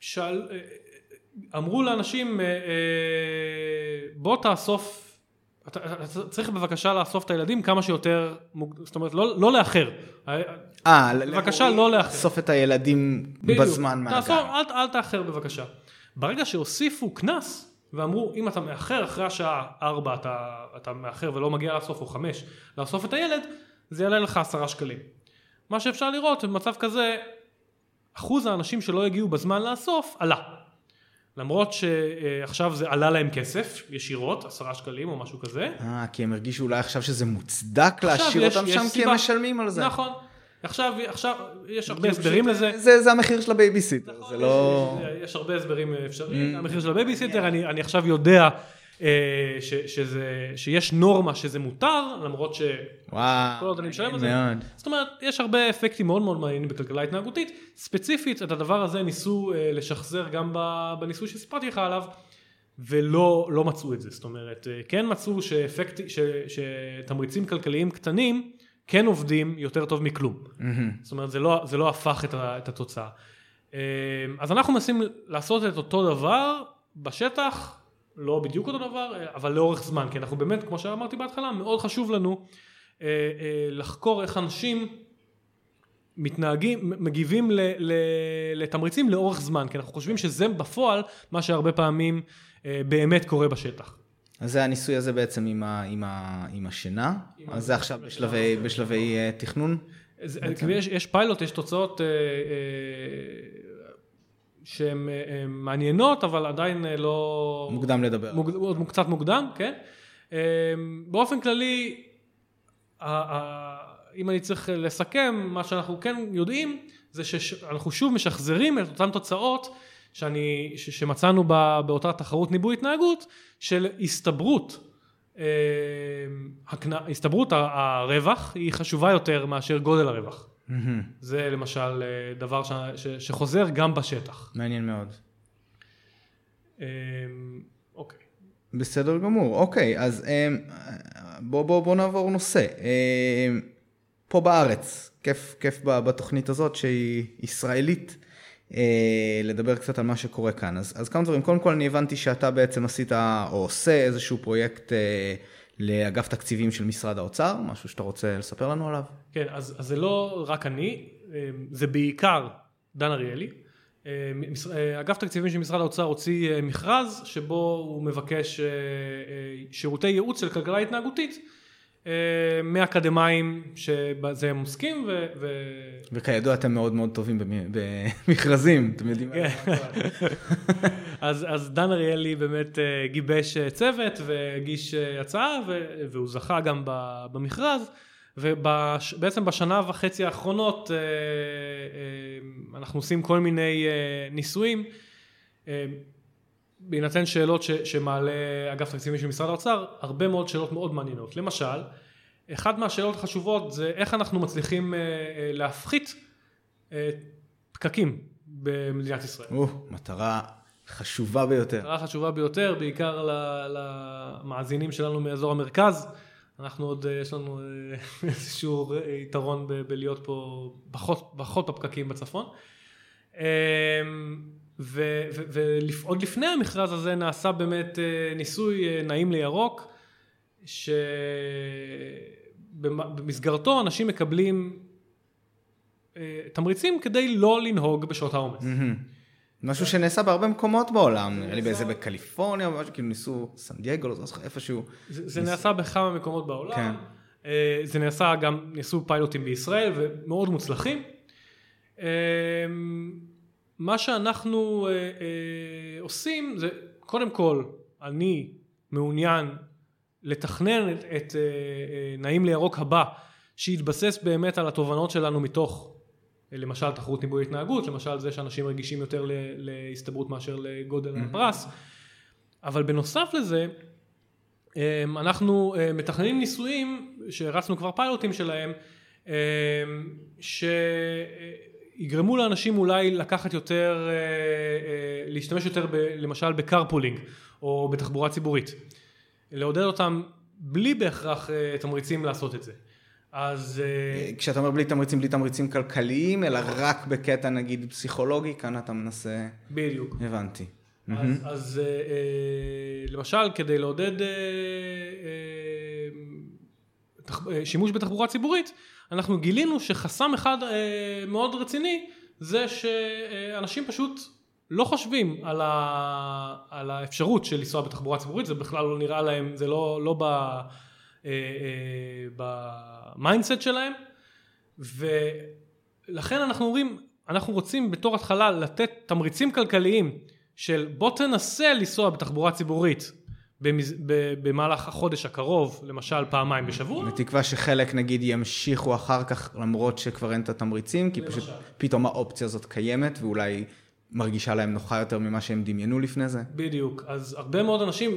שאל, אמרו לאנשים בוא תאסוף אתה, אתה צריך בבקשה לאסוף את הילדים כמה שיותר, זאת אומרת לא, לא לאחר. אה, בבקשה, לא לאחר. לאסוף את הילדים בדיוק. בזמן מהגן. אל, אל תאחר בבקשה. ברגע שהוסיפו קנס ואמרו אם אתה מאחר אחרי השעה 4 אתה, אתה מאחר ולא מגיע לאסוף או 5 לאסוף את הילד זה יעלה לך 10 שקלים. מה שאפשר לראות במצב כזה אחוז האנשים שלא הגיעו בזמן לאסוף עלה. למרות שעכשיו זה עלה להם כסף ישירות 10 שקלים או משהו כזה. אה, כי הם הרגישו אולי עכשיו שזה מוצדק להשאיר יש- אותם יש שם כי סיבה. הם משלמים על זה. נכון. עכשיו, עכשיו יש הרבה הסברים לזה. זה זה המחיר של הבייביסיטר, נכון, זה יש- לא... יש- יש הרבה הסברים Mm. אפשריים, המחיר של הבייביסיטר, אני אני עכשיו יודע ש- שזה- שיש נורמה שזה מותר, למרות ש... וואו, כל עוד אני משלם על זה. מאוד. זאת אומרת, יש הרבה אפקטים מאוד מאוד מעניינים בכלכלה התנהגותית, ספציפית את הדבר הזה ניסו אה, לשחזר גם בניסוי שסיפרתי לך עליו, ולא לא מצאו את זה, זאת אומרת, אה, כן מצאו שאפקט, ש, שתמריצים כלכליים קטנים כן עובדים יותר טוב מכלום. זאת אומרת, זה לא, זה לא הפך את, ה, את התוצאה. אה, אז אנחנו מנסים לעשות את אותו דבר בשטח, לא בדיוק אותו דבר, אה, אבל לאורך זמן, כי אנחנו באמת, כמו שאמרתי בהתחלה, מאוד חשוב לנו אה, אה, לחקור איך אנשים מתנהגים, מגיבים ל, ל, לתמריצים לאורך זמן, כי אנחנו חושבים שזה בפועל מה שהרבה פעמים אה, באמת קורה בשטח. אז זה הניסוי הזה בעצם עם ה- עם ה- עם השינה, אז זה עכשיו בשלבי- בשלבי אה, תכנון. יש, יש פיילוט, יש תוצאות אה, אה, שהן אה, אה, מעניינות, אבל עדיין אה, לא... מוקדם לדבר. מוג, עוד קצת מוקדם, כן? באופן כללי, אם אני צריך לסכם, מה שאנחנו כן יודעים, זה שאנחנו שוב משחזרים את אותן תוצאות שאני, ש- שמצאנו ב- באותה תחרות ניבוי התנהגות, של הסתברות. הסתברות הרווח היא חשובה יותר מאשר גודל הרווח. מהמם. זה למשל אה, דבר ש- ש- שחוזר גם בשטח. מעניין מאוד. אה, אוקיי. בסדר גמור, אוקיי, אז אה, בוא, בוא, בוא נעבור נושא. אה, פה בארץ, כיף, כיף ב- בתוכנית הזאת שהיא ישראלית, אה, לדבר קצת על מה שקורה כאן. אז, אז כמה דברים, קודם כל אני הבנתי שאתה בעצם עשית או עושה איזשהו פרויקט אה, לאגף תקציבים של משרד האוצר, משהו שאתה רוצה לספר לנו עליו? כן, אז, אז זה לא רק אני, אה, זה בעיקר דן אריאלי. אה, אה, אגף תקציבים של משרד האוצר הוציא מכרז שבו הוא מבקש שירותי ייעוץ של כלכלה התנהגותית מאקדמאים שבזה הם עוסקים ו... ו... וכידוע אתם מאוד מאוד טובים במ- במכרזים, אתם יודעים. כן. *laughs* אז, אז דן אריאלי באמת אה, גיבש אה, צוות והגיש אה, הצעה ו- והוא זכה גם במכרז ובעצם בשנה וחצי האחרונות אה, אה, אנחנו עושים כל מיני אה, ניסויים אה, בהינתן שאלות ש, שמעלה אגף תקציבים של משרד האוצר הרבה מאוד שאלות מאוד מעניינות למשל אחת מהשאלות החשובות זה איך אנחנו מצליחים אה, אה, להפחית אה, פקקים במדינת ישראל. או, מטרה חשובה ביותר. מטרה חשובה ביותר, בעיקר למאזינים שלנו מאזור המרכז. אנחנו עוד, יש לנו *laughs* איזשהו יתרון בלהיות פה פחות, פחות בפקקים בצפון. אמ, ועוד לפני המכרז הזה נעשה באמת אה, ניסוי אה, נעים לירוק, שבמסגרתו אנשים מקבלים אה, תמריצים כדי לא לנהוג בשעות העומס. משהו שנעשה בהרבה מקומות בעולם, נראה לי באיזה בקליפורניה, משהו, כאילו ניסו סן דייגו, לא זוכר איפשהו. זה, נעשה בכמה מקומות בעולם, כן. זה נעשה גם, נעשו פיילוטים בישראל ומאוד מוצלחים. אה, מה שאנחנו אה, אה, עושים זה קודם כל אני מעוניין לתכנן את, את אה, אה, נעים לירוק הבא שיתבסס באמת על התובנות שלנו מתוך אה, למשל תחרות ניבוי התנהגות, למשל זה שאנשים רגישים יותר ל- להסתברות מאשר לגודל הפרס, אבל בנוסף לזה אמ, אנחנו אה, מתכננים ניסויים, שרצנו כבר פיילוטים שלהם, אמ, שיגרמו לאנשים אולי לקחת יותר, אה, אה, להשתמש יותר ב, למשל ב-carpooling או בתחבורה ציבורית. לעודד אותם בלי בהכרח תמריצים לעשות את זה. אז... כשאתה אומר בלי תמריצים, בלי תמריצים כלכליים, אלא רק בקטע נגיד פסיכולוגי, כאן אתה מנסה... בדיוק. הבנתי. אז, אז אה, אה, למשל, כדי לעודד אה, אה, שימוש בתחבורה ציבורית, אנחנו גילינו שחסם אחד אה, מאוד רציני זה שאנשים פשוט לא חושבים על, ה, על האפשרות של לנסוע בתחבורה ציבורית, זה בכלל לא נראה להם, זה לא, לא ב, אה, אה, ב-mindset שלהם, ולכן אנחנו אומרים, אנחנו רוצים בתור התחלה לתת תמריצים כלכליים של בוא תנסה לנסוע בתחבורה ציבורית במז... במהלך החודש הקרוב, למשל פעמיים בשבוע. בתקווה שחלק נגיד ימשיכו אחר כך למרות שכבר אין את התמריצים, כי למשל. פשוט פתאום האופציה הזאת קיימת ואולי מרגישה להם נוחה יותר ממה שהם דמיינו לפני זה. בדיוק, אז הרבה מאוד אנשים,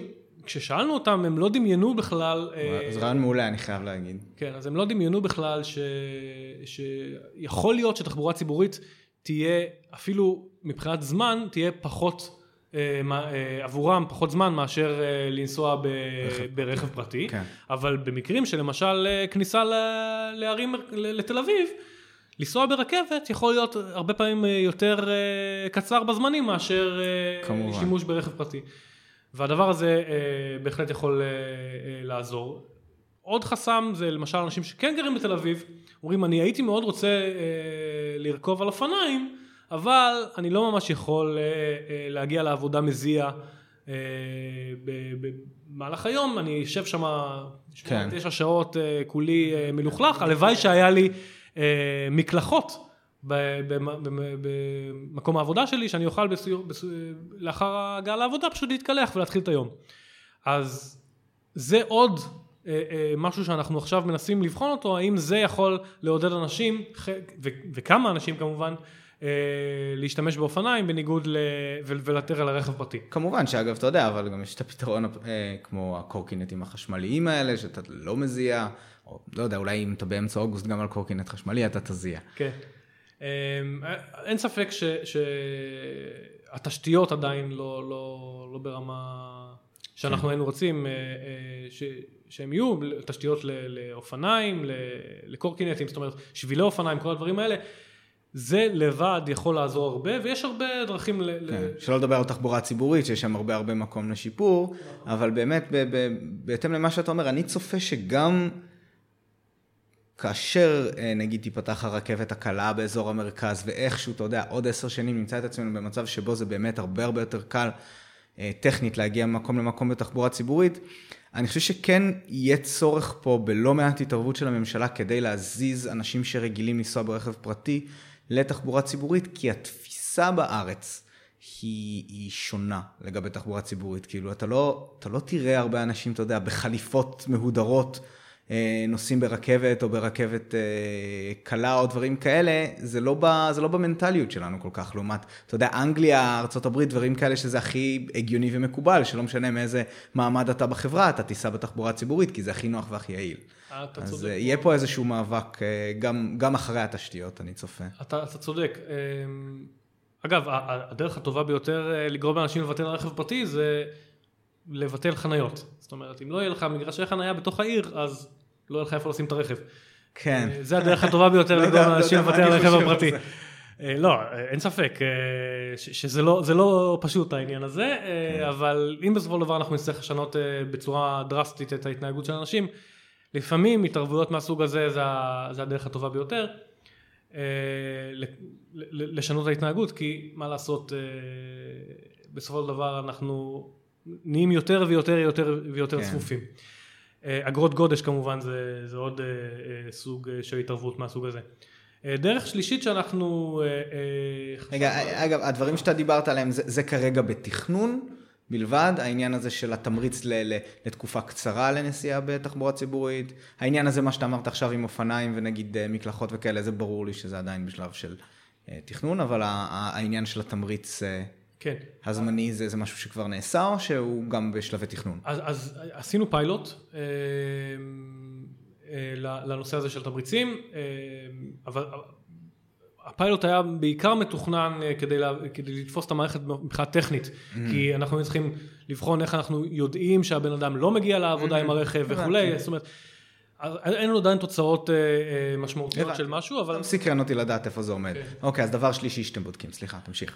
כששאלנו אותם הם לא דמיינו בכלל... אה, זה רעיון מעולה אני חייב להגיד. כן, אז הם לא דמיינו בכלל ש... שיכול להיות שתחבורה ציבורית תהיה אפילו מבחינת זמן תהיה פחות עבורם פחות זמן מאשר אה, לנסוע ב, ברכב פרטי, כן. אבל במקרים שלמשל כניסה לערים, לתל אביב, לנסוע ברכבת יכול להיות הרבה פעמים יותר קצר בזמנים מאשר כמובן. שימוש ברכב פרטי. והדבר הזה בהחלט יכול לעזור. עוד חסם זה למשל אנשים שכן גרים בתל אביב, אומרים אני הייתי מאוד רוצה לרכוב על אופניים, אבל אני לא ממש יכול אה, אה, להגיע לעבודה מזיע אה, במהלך היום, אני אשב שם כן. תשע שעות כולי מלוכלך, הלוואי שהיה לי מקלחות. במקום העבודה שלי, שאני אוכל בסיור, בסיור, לאחר ההגעה לעבודה פשוט להתקלח ולהתחיל את היום. אז זה עוד משהו שאנחנו עכשיו מנסים לבחון אותו, האם זה יכול לעודד אנשים, וכמה אנשים כמובן, להשתמש באופניים בניגוד ל... ולוותר על הרכב פרטי. כמובן שאגב אתה יודע אבל גם יש את הפתרון כמו הקורקינטים החשמליים האלה שאתה לא מזיע או לא יודע אולי אם אתה באמצע אוגוסט גם על קורקינט חשמלי אתה תזיע. כן. אין ספק שהתשתיות עדיין לא, לא, לא ברמה שאנחנו כן. היינו רוצים ש... שהם יהיו תשתיות לאופניים, לקורקינטים, זאת אומרת שבילי אופניים, כל הדברים האלה. זה לבד יכול לעזור הרבה, ויש הרבה דרכים ל... כן, שלא לדבר על תחבורה ציבורית, שיש שם הרבה הרבה מקום לשיפור, אבל באמת, בהתאם למה שאתה אומר, אני צופה שגם כאשר אה, נגיד תיפתח הרכבת הקלה באזור המרכז, ואיכשהו, אתה יודע, עוד עשר שנים נמצא את עצמנו במצב שבו זה באמת הרבה הרבה יותר קל אה, טכנית להגיע ממקום למקום בתחבורה ציבורית, אני חושב שכן יהיה צורך פה בלא מעט התערבות של הממשלה כדי להזיז אנשים שרגילים לנסוע ברכב פרטי לתחבורה ציבורית, כי התפיסה בארץ היא, היא שונה לגבי תחבורה ציבורית. כאילו, אתה לא, אתה לא תראה הרבה אנשים, אתה יודע, בחליפות מהודרות. אה, נוסעים ברכבת או ברכבת אה, קלה או דברים כאלה, זה לא, ב, זה לא במנטליות שלנו כל כך, לעומת, אתה יודע, אנגליה, ארה"ב, דברים כאלה שזה הכי הגיוני ומקובל, שלא משנה מאיזה מעמד אתה בחברה, אתה תיסע בתחבורה ציבורית, כי זה הכי נוח והכי יעיל. אתה אז צודק. אז יהיה פה איזשהו מאבק גם, גם אחרי התשתיות, אני צופה. אתה, אתה צודק. אגב, הדרך הטובה ביותר לגרום לאנשים לבטל רכב פרטי זה לבטל חניות. זאת אומרת, אם לא יהיה לך מגרשי חניה בתוך העיר, אז לא יהיה לך איפה לשים את הרכב. כן. זה הדרך הטובה ביותר *laughs* לא לגרום לאנשים לוותר על הרכב הפרטי. אה, לא, אין ספק אה, שזה לא, לא פשוט העניין הזה, אה, כן. אבל אם בסופו של דבר אנחנו נצטרך לשנות בצורה דרסטית את ההתנהגות של אנשים, לפעמים התערבויות מהסוג הזה זה, זה הדרך הטובה ביותר. לשנות את ההתנהגות, כי מה לעשות, בסופו של דבר אנחנו נהיים יותר ויותר ויותר ויותר כן. צפופים. אה, אגרות גודש כמובן זה, זה עוד אה, אה, סוג של התערבות מהסוג הזה. דרך שלישית שאנחנו... רגע, אגב, הדברים שאתה דיברת עליהם זה, זה כרגע בתכנון בלבד, העניין הזה של התמריץ ל, ל, לתקופה קצרה לנסיעה בתחבורה ציבורית, העניין הזה, מה שאתה אמרת עכשיו עם אופניים ונגיד מקלחות וכאלה, זה ברור לי שזה עדיין בשלב של תכנון, אבל העניין של התמריץ כן. הזמני זה, זה משהו שכבר נעשה או שהוא גם בשלבי תכנון? אז, אז עשינו פיילוט אה, אה, לנושא הזה של תמריצים, אה, אבל הפיילוט היה בעיקר מתוכנן אה, כדי, לה, כדי לתפוס את המערכת מבחינה טכנית, mm-hmm. כי אנחנו צריכים לבחון איך אנחנו יודעים שהבן אדם לא מגיע לעבודה mm-hmm. עם הרכב וכולי, זאת אומרת, אין לנו עדיין תוצאות אה, אה, משמעותיות של משהו, אבל... סקרן אותי לדעת איפה זה עומד. כן. אוקיי, אז דבר שלישי שאתם בודקים, סליחה, תמשיך.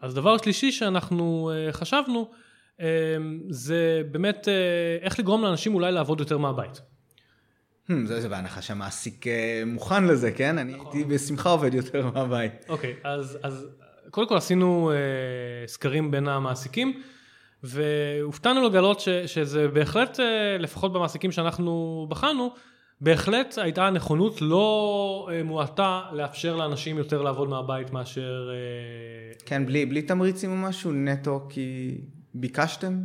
אז דבר שלישי שאנחנו חשבנו, זה באמת איך לגרום לאנשים אולי לעבוד יותר מהבית. Hmm, זה, זה בהנחה שהמעסיק אה, מוכן לזה, כן? אני נכון. הייתי בשמחה עובד יותר *laughs* מהבית. אוקיי, okay, אז, אז קודם כל עשינו uh, סקרים בין המעסיקים, והופתענו לגלות ש, שזה בהחלט, uh, לפחות במעסיקים שאנחנו בחנו, בהחלט הייתה נכונות לא uh, מועטה לאפשר לאנשים יותר לעבוד מהבית מאשר... Uh, כן, בלי, בלי תמריצים או משהו נטו, כי ביקשתם?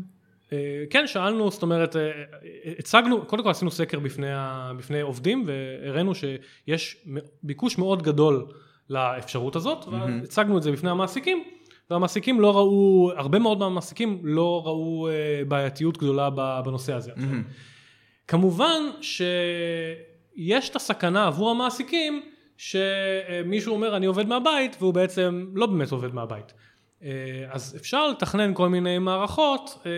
אה, כן, שאלנו, זאת אומרת, אה, אה, הצגנו, קודם כל עשינו סקר בפני, ה, בפני עובדים והראינו שיש ביקוש מאוד גדול לאפשרות הזאת, mm-hmm. והצגנו את זה בפני המעסיקים, והמעסיקים לא ראו, הרבה מאוד מהמעסיקים לא ראו בעייתיות גדולה בנושא הזה. Mm-hmm. כמובן שיש את הסכנה עבור המעסיקים, שמישהו אומר אני עובד מהבית והוא בעצם לא באמת עובד מהבית. אה, אז אפשר לתכנן כל מיני מערכות אה,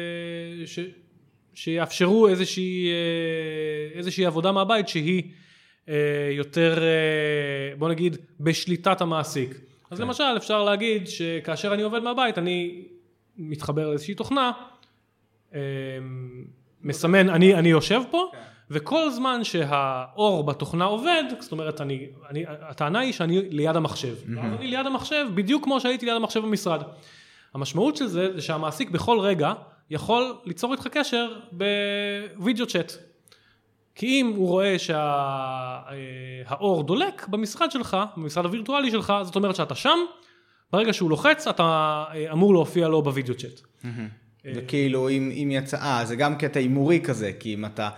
ש, שיאפשרו איזושהי, אה, איזושהי עבודה מהבית שהיא יותר בוא נגיד בשליטת המעסיק. אז כן. למשל אפשר להגיד שכאשר אני עובד מהבית אני מתחבר לאיזושהי תוכנה, מסמן אני, אני יושב פה כן. וכל זמן שהאור בתוכנה עובד, זאת אומרת, אני, אני, הטענה היא שאני ליד המחשב. Mm-hmm. אני ליד המחשב בדיוק כמו שהייתי ליד המחשב במשרד. המשמעות של זה, זה שהמעסיק בכל רגע יכול ליצור איתך קשר בווידאו צ'אט. כי אם הוא רואה שהאור שה, דולק במשרד שלך, במשרד הווירטואלי שלך, זאת אומרת שאתה שם, ברגע שהוא לוחץ אתה אמור להופיע לו בווידאו צ'אט. וכאילו אם, אם יצא, אה, זה גם קטע הימורי כזה, כי אם אתה...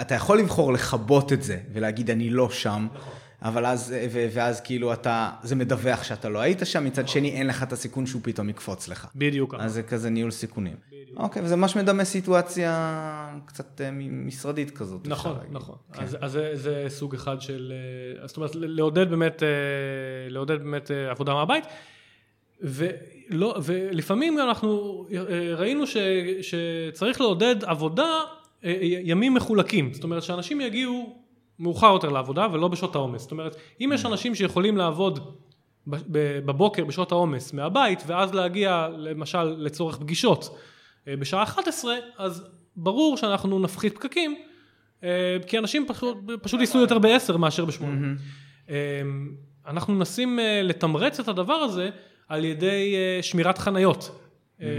אתה יכול לבחור לכבות את זה ולהגיד אני לא שם, נכון. אבל אז, ו, ואז כאילו אתה, זה מדווח שאתה לא היית שם, מצד נכון. שני אין לך את הסיכון שהוא פתאום יקפוץ לך. בדיוק. אז זה כזה ניהול סיכונים. בדיוק. אוקיי, וזה ממש מדמה סיטואציה קצת אה, משרדית כזאת. נכון, נכון. כן. אז, אז זה, זה סוג אחד של, אה, זאת אומרת, לעודד באמת, אה, לעודד באמת עבודה מהבית. ולא, ולפעמים אנחנו ראינו ש, שצריך לעודד עבודה אה, אה, ימים מחולקים, זאת אומרת שאנשים יגיעו מאוחר יותר לעבודה ולא בשעות העומס, זאת אומרת אם יש אנשים שיכולים לעבוד בבוקר בשעות העומס מהבית ואז להגיע למשל לצורך פגישות אה, בשעה 11 אז ברור שאנחנו נפחית פקקים כי אנשים פשוט, פשוט ייסעו יותר ב-10 מאשר ב-8. אנחנו מנסים לתמרץ את הדבר הזה על ידי שמירת חניות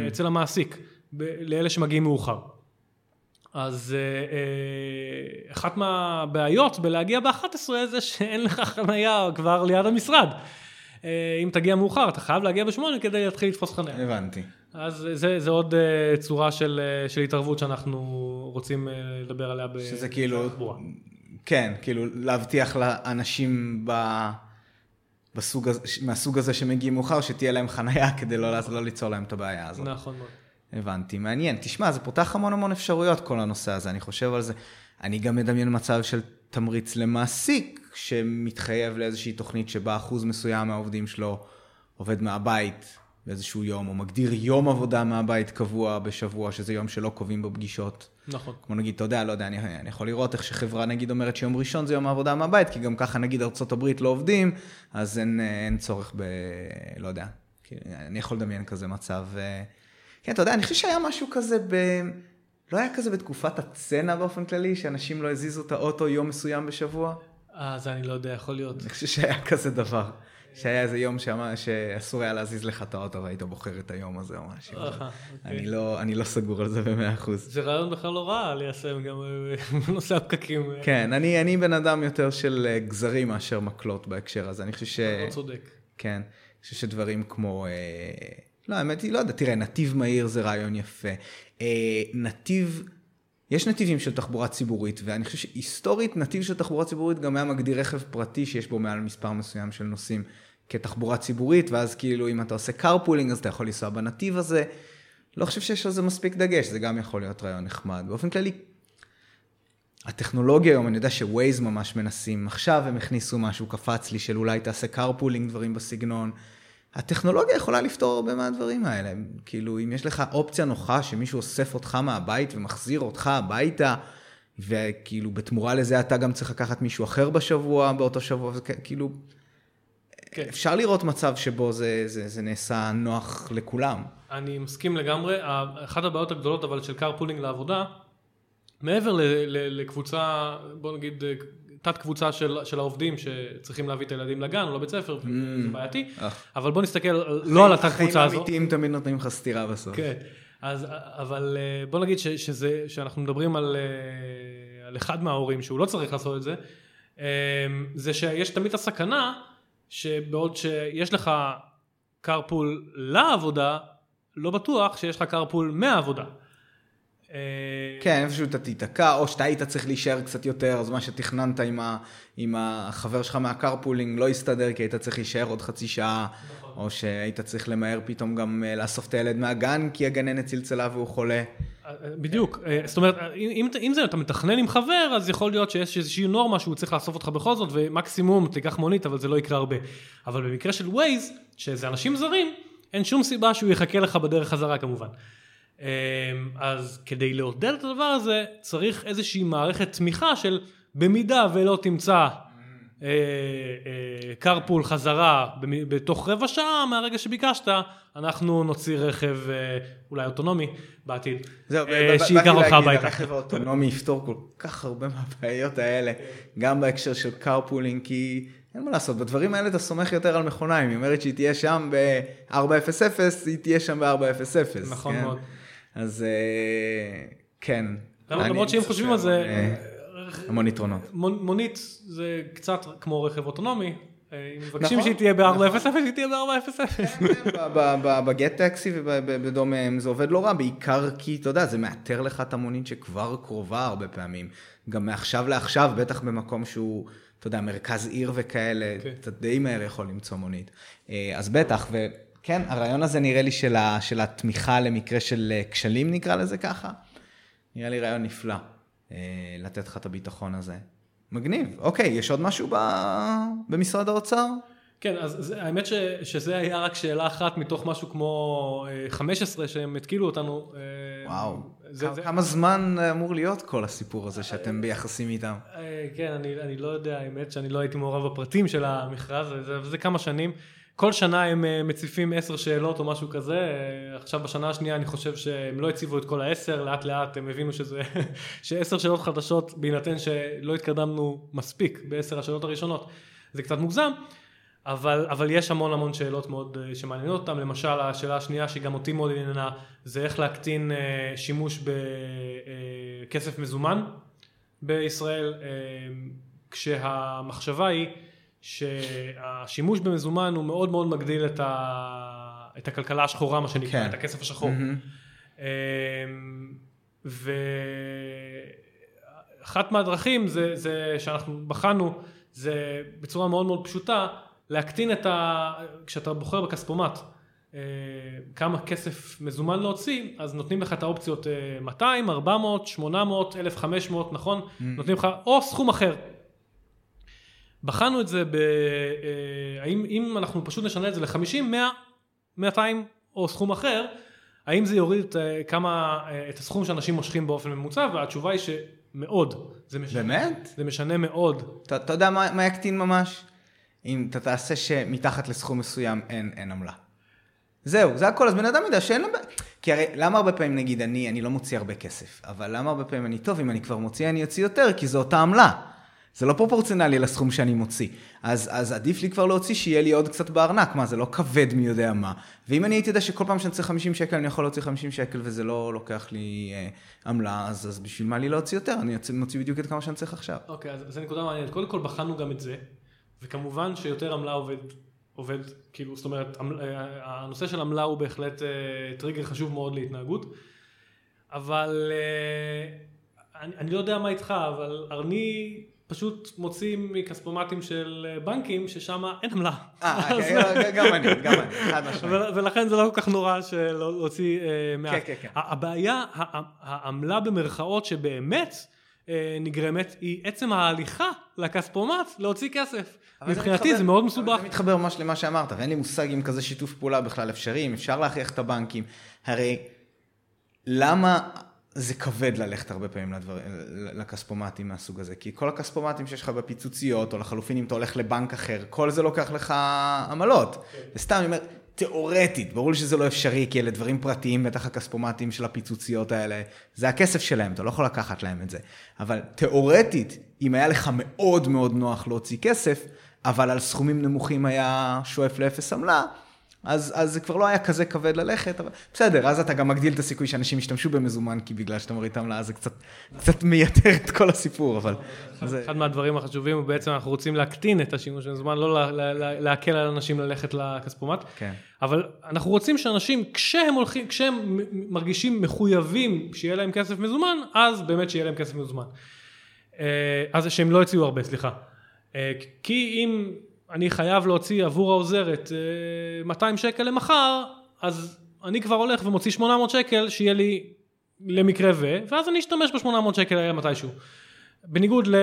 אצל המעסיק לאלה שמגיעים מאוחר. אז אה, אה, אחת מהבעיות בלהגיע ב-11 זה שאין לך חנייה כבר ליד המשרד. אה, אם תגיע מאוחר אתה חייב להגיע ב-8 כדי להתחיל לתפוס חניה. הבנתי. אז זה, זה עוד צורה של, של התערבות שאנחנו רוצים לדבר עליה בתחבורה. שזה כאילו, כן, כאילו להבטיח לאנשים ב... בסוג הזה, מהסוג הזה שמגיעים מאוחר, שתהיה להם חנייה כדי לא, לא ליצור להם את הבעיה הזאת. נכון מאוד. הבנתי, מעניין. תשמע, זה פותח המון המון אפשרויות כל הנושא הזה, אני חושב על זה. אני גם מדמיין מצב של תמריץ למעסיק, שמתחייב לאיזושהי תוכנית שבה אחוז מסוים מהעובדים שלו עובד מהבית באיזשהו יום, או מגדיר יום עבודה מהבית קבוע בשבוע, שזה יום שלא קובעים בו פגישות. נכון. כמו נגיד, אתה יודע, לא יודע, אני, אני יכול לראות איך שחברה נגיד אומרת שיום ראשון זה יום העבודה מהבית, כי גם ככה נגיד ארה"ב לא עובדים, אז אין, אין צורך ב... לא יודע. אני יכול לדמיין כזה מצב. אה, כן, אתה יודע, אני חושב שהיה משהו כזה ב... לא היה כזה בתקופת הצנע באופן כללי, שאנשים לא הזיזו את האוטו יום מסוים בשבוע? אה, זה אני לא יודע, יכול להיות. אני חושב שהיה כזה דבר. שהיה איזה יום שאמר, שאסור היה להזיז לך את האוטו והיית בוחר את היום הזה או משהו. אוקיי. אני, לא, אני לא סגור על זה במאה אחוז. זה רעיון בכלל לא רע ליישם גם *laughs* בנושא הפקקים. כן, אני, אני בן אדם יותר של אה, גזרים מאשר מקלות בהקשר הזה. אני חושב ש... אתה לא צודק. כן, אני חושב שדברים כמו... אה, לא, האמת היא, לא יודע, תראה, נתיב מהיר זה רעיון יפה. אה, נתיב, יש נתיבים של תחבורה ציבורית, ואני חושב שהיסטורית נתיב של תחבורה ציבורית גם היה מגדיר רכב פרטי שיש בו מעל מספר מסוים של נוסעים כתחבורה ציבורית, ואז כאילו אם אתה עושה carpooling אז אתה יכול לנסוע בנתיב הזה. לא חושב שיש על זה מספיק דגש, זה גם יכול להיות רעיון נחמד. באופן כללי, הטכנולוגיה היום, אני יודע שווייז ממש מנסים, עכשיו הם הכניסו משהו, קפץ לי, של אולי תעשה carpooling, דברים בסגנון. הטכנולוגיה יכולה לפתור הרבה מהדברים האלה. כאילו, אם יש לך אופציה נוחה שמישהו אוסף אותך מהבית ומחזיר אותך הביתה, וכאילו בתמורה לזה אתה גם צריך לקחת מישהו אחר בשבוע, באותו שבוע, כאילו, כן. אפשר לראות מצב שבו זה, זה, זה נעשה נוח לכולם. אני מסכים לגמרי. אחת הבעיות הגדולות אבל של carpooling לעבודה, מעבר ל, ל, לקבוצה, בוא נגיד, תת קבוצה של, של העובדים שצריכים להביא את הילדים לגן או לבית ספר, mm. זה בעייתי, אה. אבל בוא נסתכל לא על התת קבוצה הזו. חיים אמיתיים תמיד נותנים לך סטירה בסוף. כן, אז, אבל אה, בוא נגיד ש, שזה, שאנחנו מדברים על, אה, על אחד מההורים שהוא לא צריך לעשות את זה, זה שיש תמיד הסכנה שבעוד שיש לך carpool לעבודה, לא בטוח שיש לך carpool מהעבודה. אה, כן, איפשהו אתה תיתקע, או שאתה היית צריך להישאר קצת יותר, אז מה שתכננת עם, ה, עם החבר שלך מה-carpooling לא יסתדר, כי היית צריך להישאר עוד חצי שעה, נכון. או שהיית צריך למהר פתאום גם אה, לאסוף את הילד מהגן, כי הגננת צלצלה והוא חולה. אה, בדיוק, זאת אומרת, אם, אם זה אתה מתכנן עם חבר, אז יכול להיות שיש איזושהי נורמה שהוא צריך לאסוף אותך בכל זאת, ומקסימום תיקח מונית, אבל זה לא יקרה הרבה. אבל במקרה של ווייז, שזה אנשים זרים, אין שום סיבה שהוא יחכה לך בדרך חזרה כמובן. אמ, אז כדי לעודד את הדבר הזה צריך איזושהי מערכת תמיכה של במידה ולא תמצא carpool אה, אה, חזרה בתוך רבע שעה מהרגע שביקשת, אנחנו נוציא רכב אה, אולי אוטונומי בעתיד, שייקח אותך הביתה. הרכב האוטונומי יפתור כל כך הרבה מהבעיות האלה, גם בהקשר של carpooling, כי אין מה לעשות, בדברים האלה אתה סומך יותר על מכונה, אם היא אומרת שהיא תהיה שם ב-400, היא תהיה שם ב-400. נכון כן? מאוד. אז אה, כן. למרות שאם חושבים על זה... אה, המון יתרונות. מונית זה קצת כמו רכב אוטונומי. אם מבקשים שהיא תהיה ב-400, היא תהיה ב-400. בגט טקסי ובדומיהם זה עובד לא רע, בעיקר כי, אתה יודע, זה מאתר לך את המונית שכבר קרובה הרבה פעמים. גם מעכשיו לעכשיו, בטח במקום שהוא, אתה יודע, מרכז עיר וכאלה, כן. אתה די מהר יכול למצוא מונית. אה, אז בטח, כן, הרעיון הזה נראה לי של, ה, של התמיכה למקרה של אה, כשלים, נקרא לזה ככה, נראה לי רעיון נפלא, אה, לתת לך את הביטחון הזה. מגניב. אוקיי, יש עוד משהו ב, במשרד האוצר? כן, אז זה, האמת ש, שזה היה רק שאלה אחת מתוך משהו כמו 15 אה, שהם התקילו אותנו. וואו, זה, כמה, זה... כמה זמן אמור להיות כל הסיפור הזה שאתם ביחסים איתם? כן, אני, אני לא יודע, האמת שאני לא הייתי מעורב בפרטים של המכרז, זה, זה כמה שנים. כל שנה הם אה, מציפים עשר שאלות או משהו כזה, אה, עכשיו בשנה השנייה אני חושב שהם לא הציבו את כל העשר, לאט לאט הם הבינו שזה, *laughs* שעשר שאלות חדשות בהינתן שלא התקדמנו מספיק בעשר השאלות הראשונות, זה קצת מוגזם, אבל, אבל יש המון המון שאלות מאוד אה, שמעניינות אותם, למשל השאלה השנייה שגם אותי מאוד עניינה זה איך להקטין שימוש בכסף מזומן בישראל, כשהמחשבה היא שהשימוש במזומן הוא מאוד מאוד מגדיל את, ה... את הכלכלה השחורה, מה שנקרא, כן. את הכסף השחור. Mm-hmm. ואחת מהדרכים זה, זה שאנחנו בחנו, זה בצורה מאוד מאוד פשוטה, להקטין את ה... כשאתה בוחר בכספומט, אה, כמה כסף מזומן להוציא, אז נותנים לך את האופציות 200, 400, 800, 1,500, נכון? Mm-hmm. נותנים לך או סכום אחר. בחנו את זה, ב, אה, האם אם אנחנו פשוט נשנה את זה ל-50, 100, 200 או סכום אחר, האם זה יוריד את, אה, כמה, אה, את הסכום שאנשים מושכים באופן ממוצע, והתשובה היא שמאוד. זה משנה, באמת? זה משנה מאוד. אתה, אתה יודע מה, מה יקטין ממש? אם אתה תעשה שמתחת לסכום מסוים אין, אין עמלה. זהו, זה הכל, אז בן אדם יודע שאין לו... כי הרי למה הרבה פעמים נגיד אני, אני לא מוציא הרבה כסף, אבל למה הרבה פעמים אני טוב, אם אני כבר מוציא אני אוציא יותר, כי זו אותה עמלה. זה לא פרופורציונלי לסכום שאני מוציא. אז, אז עדיף לי כבר להוציא שיהיה לי עוד קצת בארנק, מה, זה לא כבד מי יודע מה. ואם אני הייתי יודע שכל פעם שאני צריך 50 שקל אני יכול להוציא 50 שקל וזה לא לוקח לי אה, עמלה, אז, אז בשביל מה לי להוציא יותר? אני מוציא בדיוק את כמה שאני צריך עכשיו. אוקיי, אז זו נקודה מעניינת. קודם כל בחנו גם את זה, וכמובן שיותר עמלה עובד, עובד, כאילו, זאת אומרת, אה, הנושא של עמלה הוא בהחלט אה, טריגר חשוב מאוד להתנהגות, אבל אה, אני, אני לא יודע מה איתך, אבל אני... פשוט מוציא מכספומטים של אה, בנקים, ששם אין עמלה. אה, *laughs* אז- אה, גם אני, גם אני, חד משמעית. ול- ולכן זה לא כל כך נורא להוציא אה, מעט. כן, כן, כן. הבעיה, העמלה במרכאות שבאמת נגרמת, היא עצם ההליכה לכספומט להוציא כסף. מבחינתי זה מאוד מסובך. זה מתחבר ממש למה שאמרת, ואין לי מושג אם כזה שיתוף פעולה בכלל אפשרי, אם אפשר להכריח את הבנקים. הרי למה זה כבד ללכת הרבה פעמים לדבר, לכספומטים מהסוג הזה? כי כל הכספומטים שיש לך בפיצוציות, או לחלופין אם אתה הולך לבנק אחר, כל זה לוקח לך עמלות. וסתם אני אומר, תיאורטית, ברור לי שזה לא אפשרי, כי אלה דברים פרטיים, בטח הכספומטים של הפיצוציות האלה, זה הכסף שלהם, אתה לא יכול לקחת להם את זה. אבל תיאורטית, אם היה לך מאוד מאוד נוח להוציא כסף, אבל על סכומים נמוכים היה שואף לאפס עמלה, אז, אז זה כבר לא היה כזה כבד ללכת, אבל בסדר, אז אתה גם מגדיל את הסיכוי שאנשים ישתמשו במזומן, כי בגלל שאתה מוריד את העמלה, אז זה קצת, קצת מייתר את כל הסיפור, אבל... זה... אחד מהדברים החשובים הוא בעצם אנחנו רוצים להקטין את השימוש במזומן, לא לה- לה- לה- להקל על אנשים ללכת לכספומט. כן. אבל אנחנו רוצים שאנשים, כשהם הולכים, כשהם מרגישים מחויבים שיהיה להם כסף מזומן, אז באמת שיהיה להם כסף מזומן. אה, אז שהם לא יוציאו הרבה, סליחה. אה, כי אם אני חייב להוציא עבור העוזרת אה, 200 שקל למחר, אז אני כבר הולך ומוציא 800 שקל שיהיה לי למקרה ו, ואז אני אשתמש ב-800 שקל האלה מתישהו. בניגוד ל...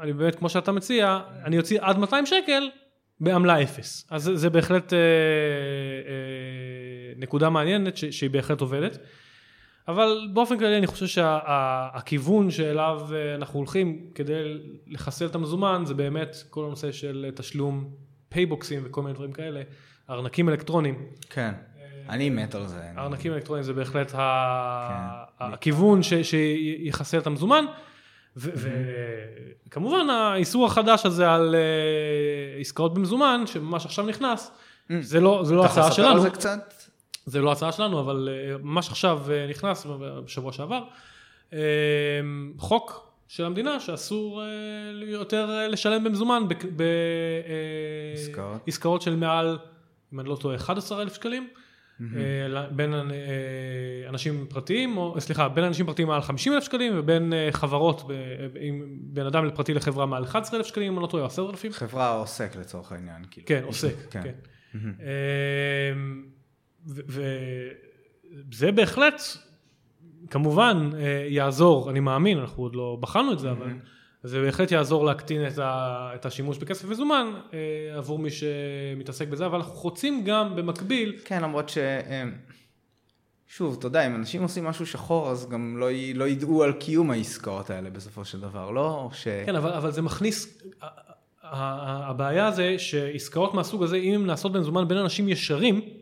אני באמת, כמו שאתה מציע, אני אוציא עד 200 שקל בעמלה אפס. אז זה בהחלט אה, אה, נקודה מעניינת ש, שהיא בהחלט עובדת. אבל באופן כללי אני חושב שהכיוון שאליו אה, אנחנו הולכים כדי לחסל את המזומן זה באמת כל הנושא של תשלום פייבוקסים וכל מיני דברים כאלה, ארנקים אלקטרוניים. כן. אני מת על זה. ארנקים אלקטרוניים זה בהחלט. כן. הכיוון. שיחסל את המזומן. וכמובן האיסור החדש הזה על אה, עסקאות במזומן שממש עכשיו נכנס, זה לא, זה לא אתה יכול הצעה לספר על שלנו, זה קצת? זה לא הצעה שלנו אבל אה, ממש עכשיו אה, נכנס בשבוע שעבר, אה, חוק של המדינה שאסור יותר לשלם במזומן ב- ב- אה, עסקאות. עסקאות של מעל, אם אני לא טועה, 11,000 שקלים. אה, ל- בין אנשים פרטיים, או סליחה, בין אנשים פרטיים מעל 50 אלף שקלים ובין חברות, ב- עם בין אדם פרטי לחברה מעל 11 אלף שקלים, אם אני לא טועה, 10 אלפים. חברה או עוסק לצורך העניין. כאילו. כן, עוסק, כן. כן. וזה בהחלט, כמובן, אה, יעזור, אני מאמין, אנחנו עוד לא בחנו את זה, אבל זה בהחלט יעזור להקטין את, ה, את השימוש בכסף. מזומן אה, עבור מי שמתעסק בזה, אבל אנחנו רוצים גם במקביל, כן, למרות ש... אמ, שוב, אתה יודע, אם אנשים עושים משהו שחור, אז גם לא, י... לא ידעו על קיום העסקאות האלה בסופו של דבר, לא? ש... כן, אבל, אבל זה מכניס, הבעיה זה שעסקאות מהסוג הזה, אם הן נעשות במזומן בין אנשים ישרים, אה,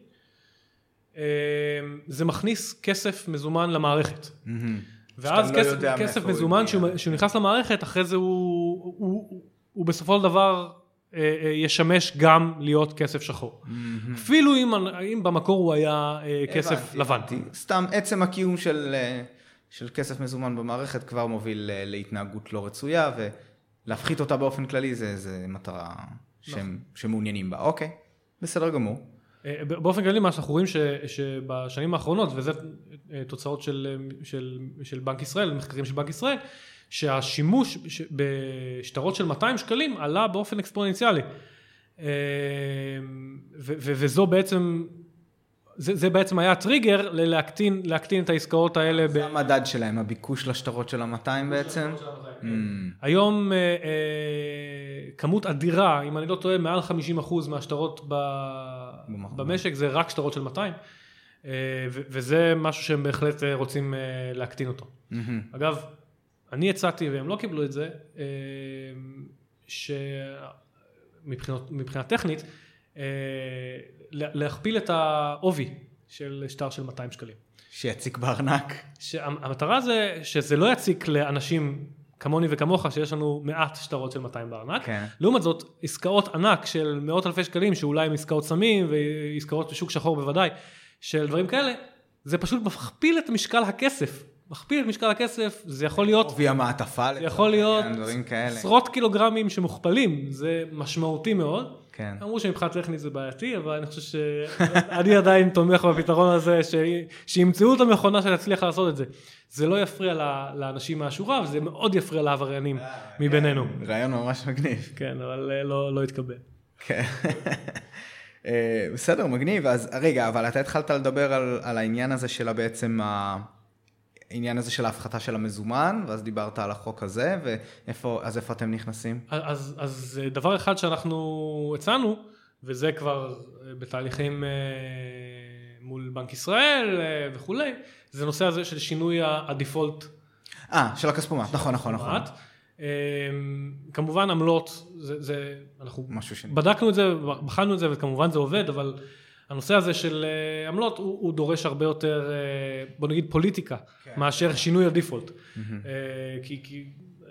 זה מכניס כסף מזומן למערכת. מהמם. ואז שאתה לא כסף, כסף מזומן. שהוא, נכנס למערכת, אחרי זה הוא, הוא, הוא, הוא בסופו של דבר אה, אה, ישמש גם להיות כסף שחור. אפילו אם, אם במקור הוא היה אה, כסף הבנתי, לבן. הבנתי. סתם עצם הקיום של, של כסף מזומן במערכת כבר מוביל להתנהגות לא רצויה, ולהפחית אותה באופן כללי זה, זה מטרה שהם, נכון. שמעוניינים בה. אוקיי, בסדר גמור. באופן כללי מה שאנחנו רואים ש, שבשנים האחרונות, וזה אה, תוצאות של, של, של בנק ישראל, מחקרים של בנק ישראל, שהשימוש בשטרות של 200 שקלים עלה באופן אקספוננציאלי. אה, ו, ו, וזו בעצם, זה, זה בעצם היה הטריגר ללהקטין להקטין את העסקאות האלה. ב- זה המדד שלהם, הביקוש לשטרות של ה-200 בעצם. Mm, היום אה, אה, כמות אדירה, אם אני לא טועה, מעל 50% מהשטרות במשק זה רק שטרות של 200, אה, וזה משהו שהם בהחלט רוצים להקטין אותו. מהמם. אגב, אני הצעתי והם לא קיבלו את זה, שמבחינה טכנית, לה- להכפיל את העובי של שטר של 200 שקלים. שיציק בארנק. שהמטרה זה שזה לא יציק לאנשים כמוני וכמוך, שיש לנו מעט שטרות של 200 בארנק. כן. לעומת זאת, עסקאות ענק של מאות אלפי שקלים, שאולי הם עסקאות סמים ועסקאות בשוק שחור בוודאי, של דברים כאלה, זה פשוט מכפיל את משקל הכסף מכפיל את משקל הכסף, זה יכול להיות, עובי המעטפה, זה יכול להיות. עשרות קילוגרמים שמוכפלים, זה משמעותי מאוד. כן. אמרו שמבחינה טכנית זה בעייתי, אבל אני חושב שאני *laughs* עדיין תומך בפתרון הזה, ש... שימצאו את המכונה שתצליח לעשות את זה. זה לא יפריע ל- לאנשים מהשורה, וזה מאוד יפריע לעבריינים מבינינו. רעיון ממש מגניב. כן, אבל אה, לא, לא התקבל. כן. אה, בסדר, מגניב. אז רגע, אבל אתה התחלת לדבר על, על העניין הזה של בעצם העניין הזה של ההפחתה של המזומן, ואז דיברת על החוק הזה, ואיפה, אז איפה אתם נכנסים? אז, אז אה, דבר אחד שאנחנו הצענו, וזה כבר אה, בתהליכים אה, מול בנק ישראל וכולי, זה הנושא הזה של שינוי הדיפולט. אה, של הכספומט, נכון, נכון, נכון. כמובן עמלות, זה, זה, אנחנו משהו שני. בדקנו את זה, בחנו את זה, וכמובן זה עובד, אבל הנושא הזה של אה, עמלות הוא, הוא דורש הרבה יותר, אה, בוא נגיד פוליטיקה, כן. מאשר שינוי הדיפולט. Mm-hmm. כי, כי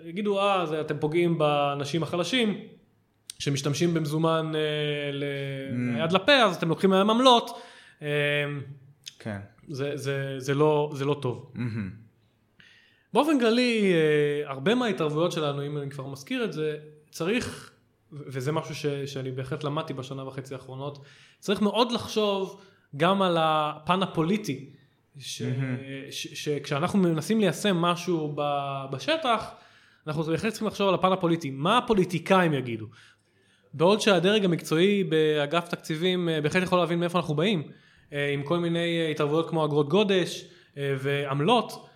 יגידו, אה, זה, אתם פוגעים באנשים החלשים, שמשתמשים במזומן ליד mm. לפה, אז אתם לוקחים מהם עמלות. כן. זה, זה, זה, לא, זה לא טוב. Mm-hmm. באופן כללי, הרבה מההתערבויות שלנו, אם אני כבר מזכיר את זה, צריך, וזה משהו ש, שאני בהחלט למדתי בשנה וחצי האחרונות, צריך מאוד לחשוב גם על הפן הפוליטי, שכשאנחנו מנסים ליישם משהו בשטח, אנחנו בהחלט צריכים לחשוב על הפן הפוליטי, מה הפוליטיקאים יגידו. בעוד שהדרג המקצועי באגף תקציבים אה, בהחלט יכול להבין מאיפה אנחנו באים, אה, עם כל מיני התערבויות כמו אגרות גודש אה, ועמלות, אה,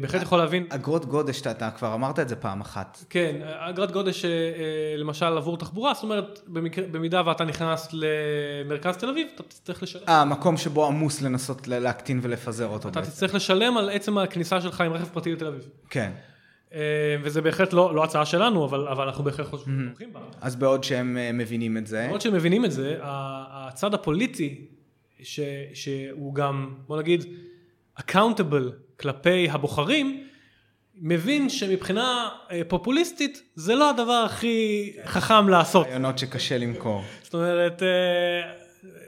בהחלט יכול להבין. אגרות גודש, אתה כבר אמרת את זה פעם אחת. כן, אגרת גודש אה, אה, למשל עבור תחבורה, זאת אומרת, במידה ואתה נכנס למרכז תל אביב, אתה תצטרך לשלם. אה, מקום שבו עמוס לנסות להקטין ולפזר אותו. אתה תצטרך לשלם על עצם הכניסה שלך עם רכב פרטי לתל אביב. כן. וזה בהחלט לא, לא הצעה שלנו, אבל, אבל אנחנו בהחלט חושבים בה. אז בעוד שהם מבינים את זה. בעוד שהם מבינים את זה, הצד הפוליטי, ש, שהוא גם, בוא נגיד, accountable כלפי הבוחרים, מבין שמבחינה אה, פופוליסטית זה לא הדבר הכי חכם לעשות. רעיונות שקשה למכור. זאת אומרת, אה,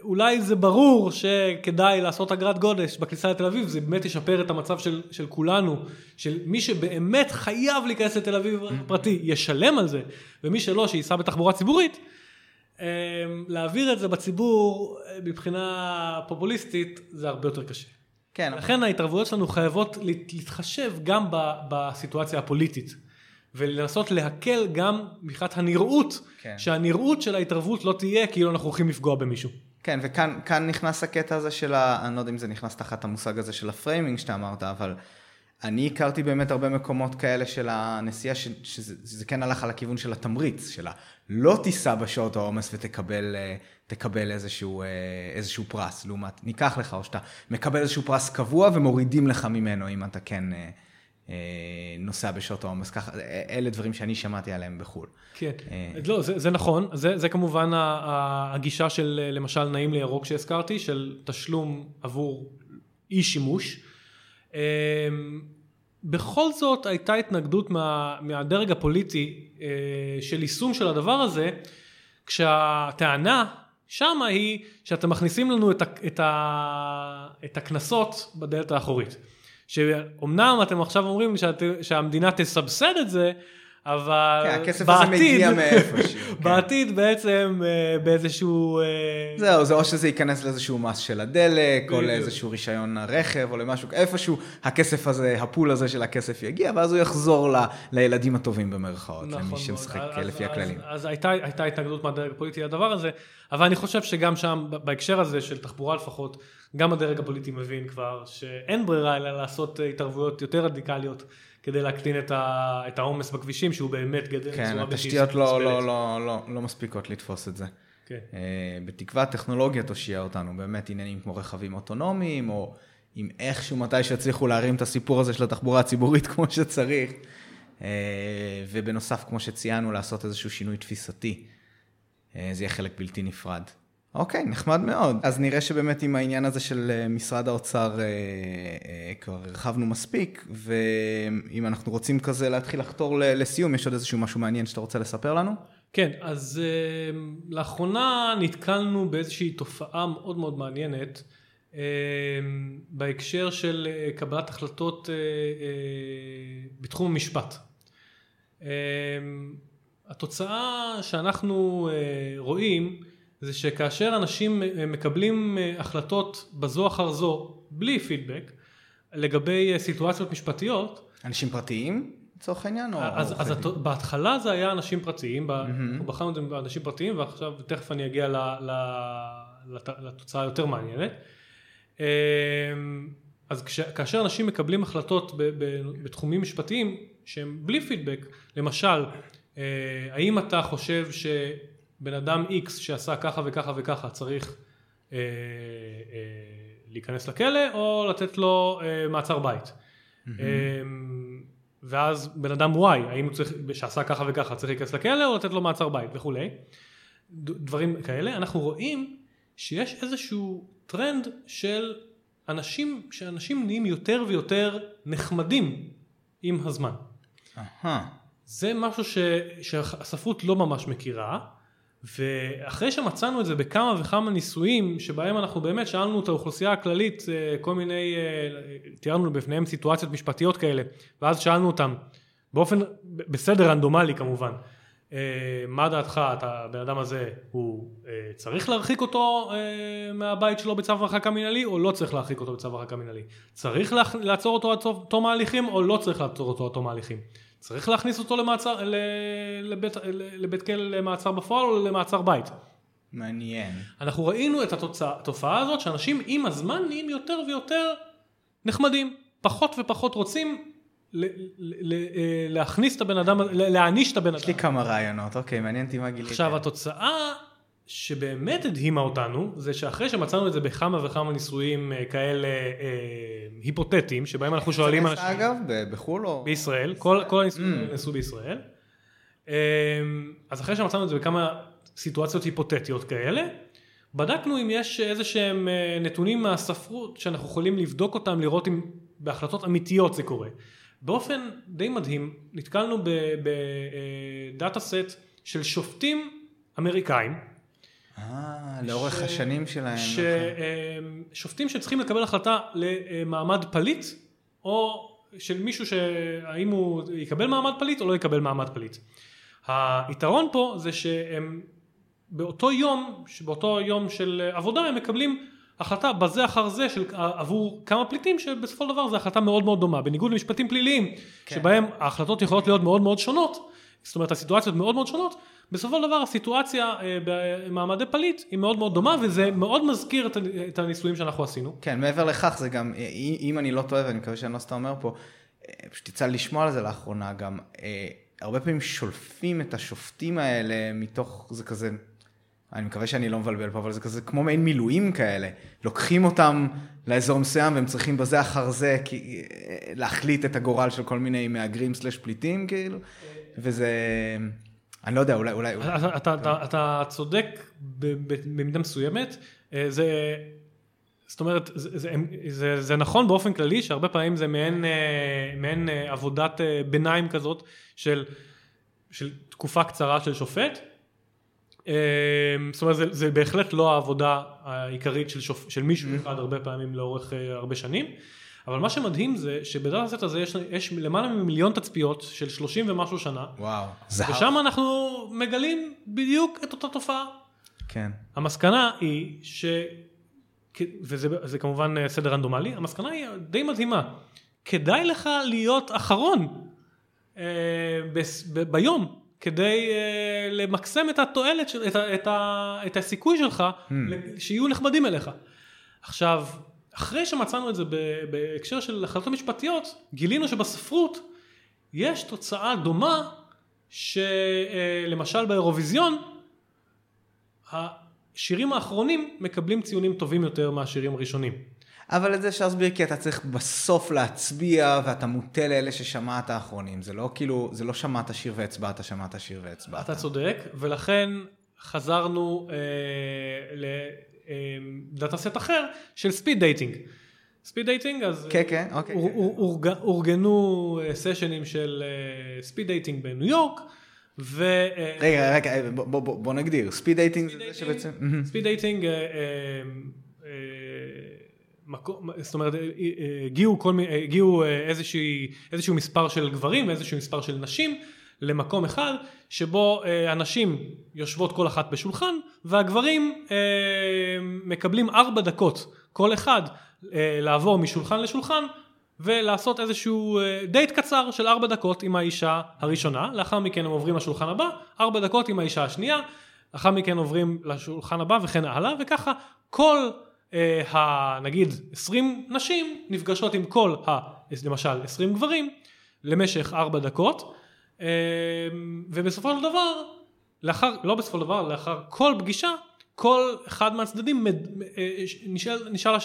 אולי זה ברור שכדאי לעשות אגרת גודש בכניסה לתל אביב, זה באמת ישפר את המצב של, של כולנו, של מי שבאמת חייב להיכנס לתל אביב. פרטי, ישלם על זה, ומי שלא, שייסע בתחבורה ציבורית. אה, להעביר את זה בציבור מבחינה פופוליסטית זה הרבה יותר קשה. כן. לכן ההתערבויות שלנו חייבות להתחשב גם בסיטואציה הפוליטית. ולנסות להקל גם מבחינת הנראות, כן. שהנראות של ההתערבות לא תהיה כאילו אנחנו הולכים לפגוע במישהו. כן, וכאן נכנס הקטע הזה של ה... אני לא יודע אם זה נכנס תחת המושג הזה של ה framing שאתה אמרת, אבל אני הכרתי באמת הרבה מקומות כאלה של הנסיעה, ש, שזה, שזה כן הלך על הכיוון של התמריץ, של הלא תיסע בשעות העומס ותקבל אה, איזשהו, אה, איזשהו פרס, לעומת ניקח לך, או שאתה מקבל איזשהו פרס קבוע ומורידים לך ממנו אם אתה כן אה, נוסע בשעות העומס, ככה, אלה דברים שאני שמעתי עליהם בחו"ל. כן, לא, זה, זה נכון, זה, זה כמובן הגישה של למשל נעים לירוק שהזכרתי, של תשלום עבור אי שימוש. אמ, בכל זאת הייתה התנגדות מה, מהדרג הפוליטי אה, של יישום של הדבר הזה, כשהטענה שמה היא שאתם מכניסים לנו את, את, את הקנסות בדלת האחורית. שאומנם אתם עכשיו אומרים שאת, שהמדינה תסבסד את זה, אבל כן, הכסף בעתיד, הזה מגיע מאיפשהו. *laughs* כן. בעתיד בעצם אה, באיזשהו... אה, זהו, זה או שזה ייכנס לאיזשהו מס של הדלק, או לאיזשהו רישיון הרכב, או למשהו, איפשהו הכסף הזה, הפול הזה של הכסף יגיע, ואז הוא יחזור ל, לילדים הטובים במרכאות, נכון, למי שמשחק אז, לפי אז, הכללים. אז, אז הייתה, הייתה התנגדות מהדרג הפוליטי לדבר הזה, אבל אני חושב שגם שם, בהקשר הזה של תחבורה לפחות, גם הדרג הפוליטי מבין כבר שאין ברירה אלא לעשות התערבויות יותר רדיקליות. כדי להקטין את העומס בכבישים, שהוא באמת גדל. כן, התשתיות לא, לא, לא, לא, לא מספיקות לתפוס את זה. כן. אה, בתקווה הטכנולוגיה תושיע אותנו, באמת עניינים כמו רכבים אוטונומיים, או אם איכשהו מתי שיצליחו להרים את הסיפור הזה של התחבורה הציבורית *laughs* כמו שצריך. אה, ובנוסף, כמו שציינו, לעשות איזשהו שינוי תפיסתי. אה, זה יהיה חלק בלתי נפרד. אוקיי, נחמד מאוד. אז נראה שבאמת עם העניין הזה של אה, משרד האוצר אה, אה, כבר הרחבנו מספיק, ואם אנחנו רוצים כזה להתחיל לחתור לסיום, יש עוד איזשהו משהו מעניין שאתה רוצה לספר לנו? כן, אז לאחרונה נתקלנו באיזושהי תופעה מאוד מאוד מעניינת, בהקשר של קבלת החלטות בתחום המשפט. התוצאה שאנחנו רואים זה שכאשר אנשים מקבלים החלטות בזו אחר זו בלי פידבק לגבי סיטואציות משפטיות. אנשים פרטיים? לצורך העניין? אז, אז הת... בהתחלה זה היה אנשים פרטיים, mm-hmm. אנחנו בחרנו את זה באנשים פרטיים ועכשיו תכף אני אגיע ל, ל, לת, לתוצאה היותר מעניינת. אמ, אז כש, כאשר אנשים מקבלים החלטות ב, ב, בתחומים משפטיים שהם בלי פידבק, למשל, אה, האם אתה חושב שבן אדם X שעשה ככה וככה וככה צריך אה, אה, להיכנס לכלא או לתת לו מעצר בית? Mm-hmm. ואז בן אדם Y, האם הוא צריך, שעשה ככה וככה, צריך להיכנס לכלא או לתת לו מעצר בית וכולי, דברים כאלה, אנחנו רואים שיש איזשהו טרנד של אנשים, שאנשים נהיים יותר ויותר נחמדים עם הזמן. Aha. זה משהו ש, שהספרות לא ממש מכירה, ואחרי שמצאנו את זה בכמה וכמה ניסויים שבהם אנחנו באמת שאלנו את האוכלוסייה הכללית אה, כל מיני, אה, תיארנו בפניהם סיטואציות משפטיות כאלה ואז שאלנו אותם באופן בסדר רנדומלי כמובן אה, מה דעתך? את הבן אדם הזה הוא צריך להרחיק אותו מהבית שלו בצו הרחקה מנהלי או לא צריך להרחיק אותו בצו הרחקה מנהלי? צריך לעצור אותו עד תום ההליכים או לא צריך לעצור אותו עד תום ההליכים צריך להכניס אותו למעצר, לבית, לבית כלא למעצר בפועל או למעצר בית. מעניין. אנחנו ראינו את התופעה הזאת שאנשים עם הזמן נהיים יותר ויותר נחמדים, פחות ופחות רוצים ל, ל, ל, להכניס את הבן אדם, להעניש את הבן אדם. יש לי כמה רעיונות, אוקיי, מעניין אותי מה גילית. עכשיו התוצאה שבאמת הדהימה אותנו, זה שאחרי שמצאנו את זה בכמה וכמה ניסויים אה, כאלה אה, היפותטיים, שבהם אנחנו שואלים אנשים... אגב, בחו"ל או... בישראל, כל, כל הניסויים mm. נעשו בישראל. אה, אז אחרי שמצאנו את זה בכמה סיטואציות היפותטיות כאלה, בדקנו אם יש איזה שהם אה, נתונים מהספרות שאנחנו יכולים לבדוק אותם, לראות אם בהחלטות אמיתיות זה קורה. באופן די מדהים, נתקלנו ב data set של שופטים אמריקאים, אה, לאורך ש... השנים שלהם. ששופטים נכון. שצריכים לקבל החלטה למעמד פליט, או של מישהו שהאם הוא יקבל מעמד פליט או לא יקבל מעמד פליט. היתרון פה זה שהם באותו יום, באותו יום של עבודה הם מקבלים החלטה בזה אחר זה של עבור כמה פליטים שבסופו של דבר זו החלטה מאוד מאוד דומה בניגוד למשפטים פליליים כן. שבהם ההחלטות יכולות להיות מאוד מאוד שונות זאת אומרת הסיטואציות מאוד מאוד שונות בסופו של דבר הסיטואציה אה, במעמדי פליט היא מאוד מאוד דומה וזה מאוד מזכיר את הניסויים שאנחנו עשינו. כן, מעבר לכך זה גם, אה, אם אני לא טועה ואני מקווה שאני לא סתם אומר פה, אה, פשוט יצא לשמוע על זה לאחרונה גם, הרבה פעמים שולפים את השופטים האלה מתוך, זה כזה, אני מקווה שאני לא מבלבל פה, אבל זה כזה כמו מעין מילואים כאלה. לוקחים אותם לאזור מסוים והם צריכים בזה אחר זה כי, להחליט את הגורל של כל מיני מהגרים סלש פליטים כאילו, וזה... אני לא יודע, אולי... אולי אתה, אתה, אתה, אתה צודק במידה מסוימת, אה, זה... זאת אומרת, זה, זה, זה, זה נכון באופן כללי שהרבה פעמים זה מעין, אה, מעין אה, עבודת ביניים כזאת של, של תקופה קצרה של שופט. זאת אומרת, זה, זה בהחלט לא העבודה העיקרית של, שופ, של מישהו mm-hmm. אחד הרבה פעמים לאורך הרבה שנים. אבל מה שמדהים זה שבדאטה סט הזה יש, יש למעלה ממיליון תצפיות של 30 ומשהו שנה. וואו, זהב. ושם אנחנו מגלים בדיוק את אותה תופעה. כן. המסקנה היא ש... וזה כמובן אה, סדר רנדומלי, המסקנה היא די מדהימה. כדאי לך להיות אחרון אה, ב, ב, ביום כדי אה, למקסם את התועלת, של, את, את, את הסיכוי שלך hmm. שיהיו נחמדים אליך. עכשיו, אחרי שמצאנו את זה בהקשר של החלטות משפטיות, גילינו שבספרות יש תוצאה דומה שלמשל באירוויזיון השירים האחרונים מקבלים ציונים טובים יותר מהשירים הראשונים. אבל את זה אפשר להסביר כי אתה צריך בסוף להצביע ואתה מוטה לאלה ששמעת האחרונים. זה לא כאילו, זה לא שמעת שיר והצבעת, שמעת שיר והצבעת. אתה צודק, ולכן חזרנו אה, ל... data set אחר של speed dating. speed dating אז כן כן אוקיי אורגנו סשנים של speed dating בניו יורק. ו... רגע רגע בוא, בוא, בוא נגדיר speed dating זה שבעצם speed dating מקום, זאת אומרת, הגיעו, כל, הגיעו איזושהי, איזשהו מספר של גברים ואיזשהו מספר של נשים למקום אחד שבו הנשים יושבות כל אחת בשולחן והגברים מקבלים ארבע דקות כל אחד לעבור משולחן לשולחן ולעשות איזשהו דייט קצר של ארבע דקות עם האישה הראשונה, לאחר מכן הם עוברים לשולחן הבא, ארבע דקות עם האישה השנייה, לאחר מכן עוברים לשולחן הבא וכן הלאה, וככה כל אה, ה, נגיד 20 נשים נפגשות עם כל ה, למשל 20 גברים למשך 4 דקות, אה, ובסופו של דבר, לאחר, לא בסופו של דבר, לאחר כל פגישה, כל אחד מהצדדים אה, נשאל, נשאל,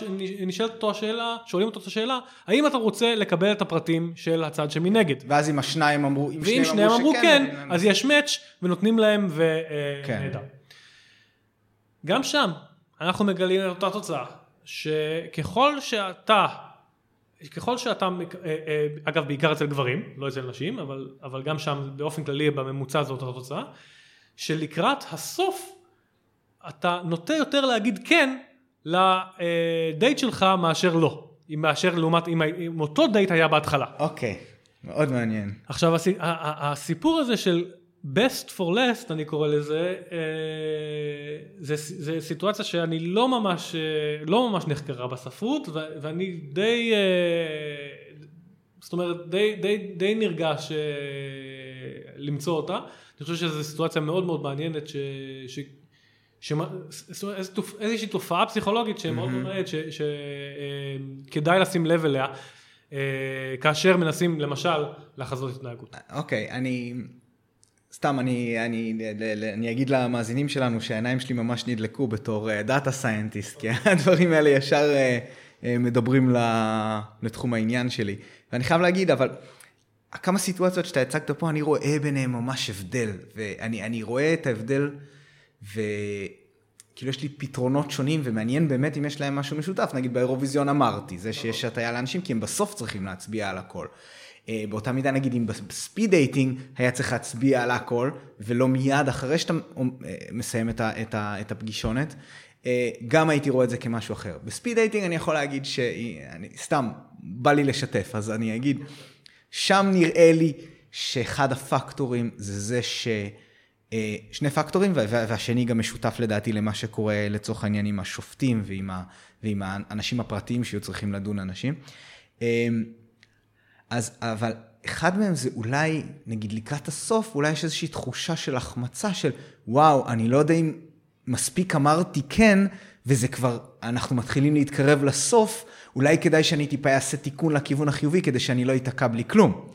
נשאלת אותו השאלה, שואלים אותו את השאלה, האם אתה רוצה לקבל את הפרטים של הצד שמנגד? ואז אם השניים אמרו, אם ואם שניהם אמרו כן, כן אז יש מאץ' ונותנים להם ונהדר. כן. גם שם אנחנו מגלים את אותה תוצאה, שככל שאתה, ככל שאתה, אה, אה, אגב בעיקר אצל גברים, לא אצל נשים, אבל, אבל גם שם באופן כללי בממוצע זאת אותה תוצאה, שלקראת הסוף אתה נוטה יותר להגיד כן לדייט שלך מאשר לא, מאשר לעומת אם, אם אותו דייט היה בהתחלה. אוקיי, okay. מאוד מעניין. עכשיו הסיפור הזה של best for last אני קורא לזה, אה, זה, זה סיטואציה שאני לא ממש, אה, לא ממש נחקרה בספרות ואני די, אה, זאת אומרת די, די, די נרגש למצוא אותה, אני חושב שזו סיטואציה מאוד מאוד מעניינת ש... ש איזושהי תופעה פסיכולוגית שמאוד מעניינת, שכדאי לשים לב אליה, כאשר מנסים למשל לחזות התנהגות. אוקיי, okay, אני סתם, אני, אני, אני אגיד למאזינים שלנו שהעיניים שלי ממש נדלקו בתור data scientist, כי *laughs* הדברים האלה ישר uh, uh, מדברים לתחום העניין שלי. ואני חייב להגיד, אבל כמה סיטואציות שאתה הצגת פה, אני רואה ביניהם ממש הבדל. ואני רואה את ההבדל, וכאילו יש לי פתרונות שונים, ומעניין באמת אם יש להם משהו משותף. נגיד באירוויזיון אמרתי, זה שיש הטיה לאנשים, כי הם בסוף צריכים להצביע על הכל. אה, באותה מידה נגיד אם ב speed dating היה צריך להצביע על הכל ולא מיד אחרי שאתה אה, מסיים את, ה, את, ה, את הפגישונת, אה, גם הייתי רואה את זה כמשהו אחר. ב speed dating אני יכול להגיד שאני סתם בא לי לשתף אז אני אגיד שם נראה לי שאחד הפקטורים זה זה ש... שני פקטורים והשני גם משותף לדעתי למה שקורה לצורך העניין עם השופטים ועם, ה, ועם האנשים הפרטיים שיהיו צריכים לדון אנשים. אז, אבל אחד מהם זה אולי, נגיד לקראת הסוף, אולי יש איזושהי תחושה של החמצה של, וואו, אני לא יודע אם מספיק אמרתי כן, וזה כבר, אנחנו מתחילים להתקרב לסוף, אולי כדאי שאני טיפה אעשה תיקון לכיוון החיובי, כדי שאני לא אתקע בלי כלום.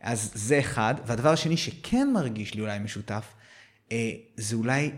אז זה אחד. והדבר השני שכן מרגיש לי אולי משותף, אה, זה אולי,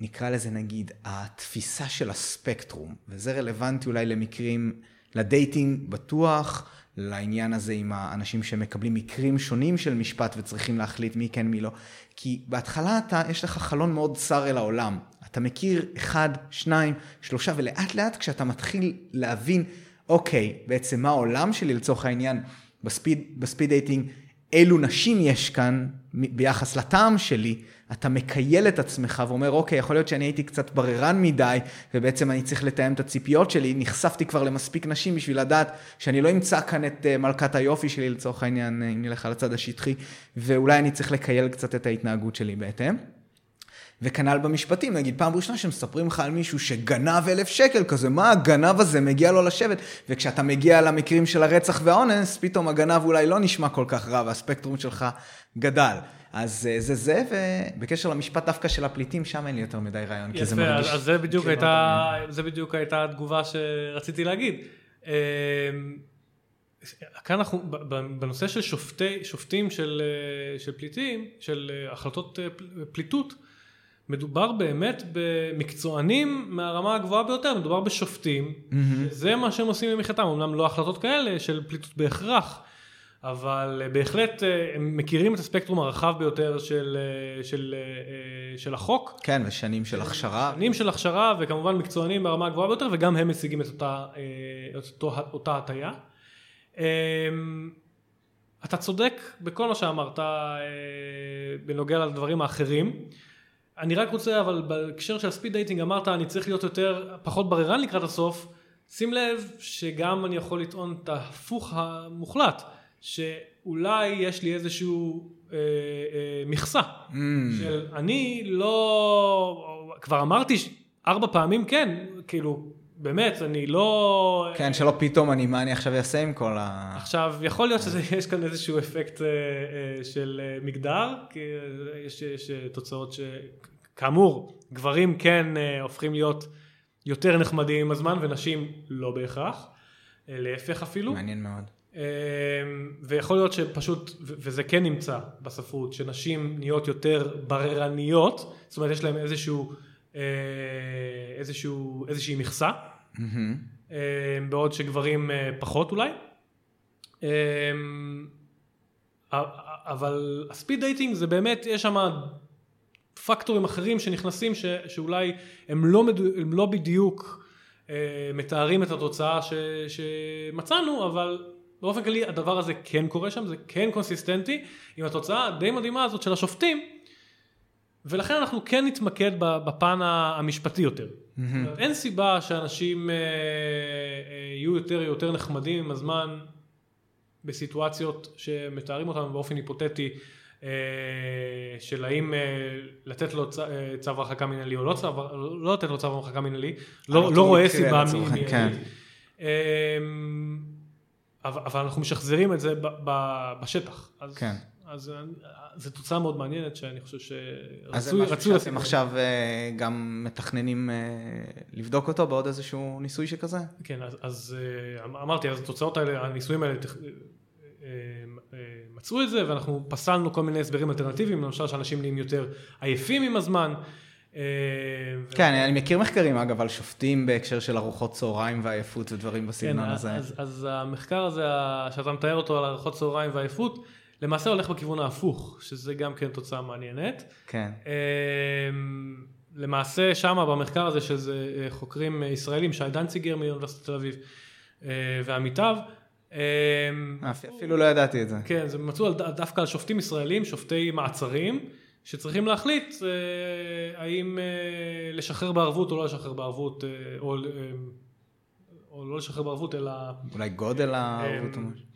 נקרא לזה נגיד, התפיסה של הספקטרום, וזה רלוונטי אולי למקרים, לדייטינג בטוח, לעניין הזה עם האנשים שמקבלים מקרים שונים של משפט וצריכים להחליט מי כן מי לא. כי בהתחלה אתה, יש לך חלון מאוד צר אל העולם. אתה מכיר אחד, שניים, שלושה, ולאט לאט כשאתה מתחיל להבין, אוקיי, בעצם מה העולם שלי לצורך העניין ב speed, ב speed dating, אילו נשים יש כאן ביחס לטעם שלי, אתה מכייל את עצמך ואומר, אוקיי, יכול להיות שאני הייתי קצת בררן מדי, ובעצם אני צריך לתאם את הציפיות שלי, נחשפתי כבר למספיק נשים בשביל לדעת שאני לא אמצא כאן את אה, מלכת היופי שלי, לצורך העניין, אה, אם נלך על הצד השטחי, ואולי אני צריך לקייל קצת את ההתנהגות שלי בהתאם. וכנ"ל במשפטים, נגיד פעם ראשונה שמספרים לך על מישהו שגנב אלף שקל, כזה, מה הגנב הזה מגיע לו לשבת? וכשאתה מגיע למקרים של הרצח והאונס, פתאום הגנב אולי לא נשמע כל כך רע, והספקטרום שלך גדל. אז אה, זה זה, ובקשר למשפט דווקא של הפליטים, שם אין לי יותר מדי רעיון, כי זה מרגיש... אז זה בדיוק, הייתה, זה בדיוק הייתה התגובה שרציתי להגיד. אמ, כאן אנחנו, בנושא של שופטי, שופטים של, אה, של פליטים, של אה, החלטות פליטות, מדובר באמת במקצוענים מהרמה הגבוהה ביותר, מדובר בשופטים, mm-hmm. זה מה שהם עושים במחייתם, אמנם לא החלטות כאלה של פליטות בהכרח, אבל בהחלט אה, הם מכירים את הספקטרום הרחב ביותר של, אה, של, אה, של החוק. כן, ושנים של הכשרה. שנים של הכשרה, וכמובן מקצוענים ברמה הגבוהה ביותר, וגם הם משיגים את אותה, אותו, אותה הטיה. אתה צודק בכל מה שאמרת בנוגע לדברים האחרים. אני רק רוצה, אבל בהקשר של ה speed dating אמרת, אני צריך להיות יותר, פחות בררן לקראת הסוף. שים לב שגם אני יכול לטעון את ההפוך המוחלט, שאולי יש לי איזשהו אה, אה, מכסה, Mm. של אני לא, כבר אמרתי ארבע פעמים כן, כאילו, באמת, אני לא... כן, שלא פתאום אני, מה אני עכשיו אעשה עם כל ה... עכשיו, יכול להיות שיש כאן איזשהו אפקט אה, אה, של אה, מגדר, כי אה, יש, יש אה, תוצאות שכאמור, גברים כן אה, הופכים להיות יותר נחמדים עם הזמן, ונשים לא בהכרח, אה, להפך אפילו. מעניין מאוד. אה, ויכול להיות שפשוט, וזה כן נמצא בספרות, שנשים נהיות יותר בררניות, זאת אומרת יש להם איזשהו, אה, איזשהו, איזושהי מכסה. אה, בעוד שגברים אה, פחות אולי. אה, אבל ה speed dating זה באמת, יש שם פקטורים אחרים שנכנסים ש, שאולי הם לא, מדו, הם לא בדיוק אה, מתארים את התוצאה ש, שמצאנו, אבל באופן כללי הדבר הזה כן קורה שם, זה כן קונסיסטנטי עם התוצאה הדי מדהימה הזאת של השופטים, ולכן אנחנו כן נתמקד בפן המשפטי יותר. אומרת, אין סיבה שאנשים אה, אה, יהיו יותר יותר נחמדים עם הזמן בסיטואציות שמתארים אותם באופן היפותטי אה, של האם אה, לתת לו צ, אה, צו הרחקה מנהלי או לא, צו, לא לתת לו צו הרחקה מנהלי, לא, אותו לא רואה מקרה סיבה לצורך העניין, מיידית. כן. אבל, אבל אנחנו משחזרים את זה ב, ב, בשטח. אז, כן. אז אה, זו תוצאה מאוד מעניינת שאני חושב אז זה שרצוי משהו שאתם עכשיו אה, גם מתכננים אה, לבדוק אותו בעוד איזשהו ניסוי שכזה? כן, אז, אז אמ- אמרתי, אז התוצאות האלה, הניסויים האלה מצאו את זה, ואנחנו פסלנו כל מיני הסברים אלטרנטיביים, למשל שאנשים נהיים יותר עייפים עם הזמן. אה, ו- כן, אני מכיר מחקרים אגב על שופטים בהקשר של ארוחות צהריים ועייפות ודברים כן, בסגנון אז, הזה. אז, אז המחקר הזה, שאתה מתאר אותו על ארוחות צהריים ועייפות, למעשה הולך בכיוון ההפוך, שזה גם כן תוצאה מעניינת. כן. אמ, למעשה שמה במחקר הזה שזה אה, חוקרים אה, ישראלים, שי דנציגר מאוניברסיטת תל אביב אה, ועמיתיו. אה, אפילו לא ידעתי את זה. כן, זה מצאו דווקא על שופטים ישראלים, שופטי מעצרים, שצריכים להחליט אה, האם אה, לשחרר בערבות או לא לשחרר בערבות, אה, או, אה, או לא לשחרר בערבות, אלא אולי גודל הערבות או אמ, משהו.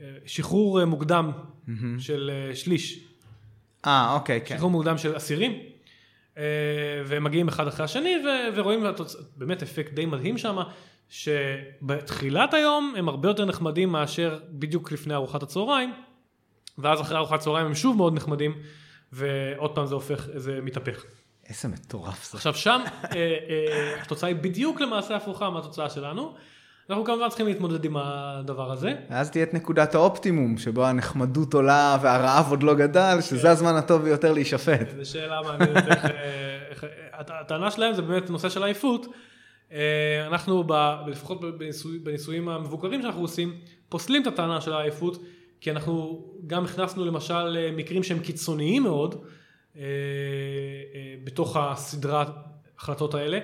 אה, שחרור אה, מוקדם מהמם. של אה, שליש. אה, אוקיי, כן. שחרור מוקדם של אסירים, אה, והם מגיעים אחד אחרי השני, ו- ורואים התוצ... באמת אפקט די מדהים שם, שבתחילת היום הם הרבה יותר נחמדים מאשר בדיוק לפני ארוחת הצהריים, ואז אחרי ארוחת צהריים הם שוב מאוד נחמדים, ועוד פעם זה הופך, זה מתהפך. איזה מטורף זה. עכשיו שם אה, אה, התוצאה היא בדיוק למעשה הפוכה מהתוצאה שלנו. אנחנו כמובן צריכים להתמודד עם הדבר הזה. ואז תהיה את נקודת האופטימום, שבו הנחמדות עולה והרעב עוד לא גדל, שזה הזמן הטוב ביותר להישפט. זו שאלה מעניינת. אה, הטענה שלהם זה באמת נושא של עייפות. אנחנו, לפחות בניסוי, בניסויים המבוקרים שאנחנו עושים, פוסלים את הטענה של העייפות, כי אנחנו גם הכנסנו למשל אה, מקרים שהם קיצוניים מאוד, אה, אה, בתוך הסדרת החלטות האלה,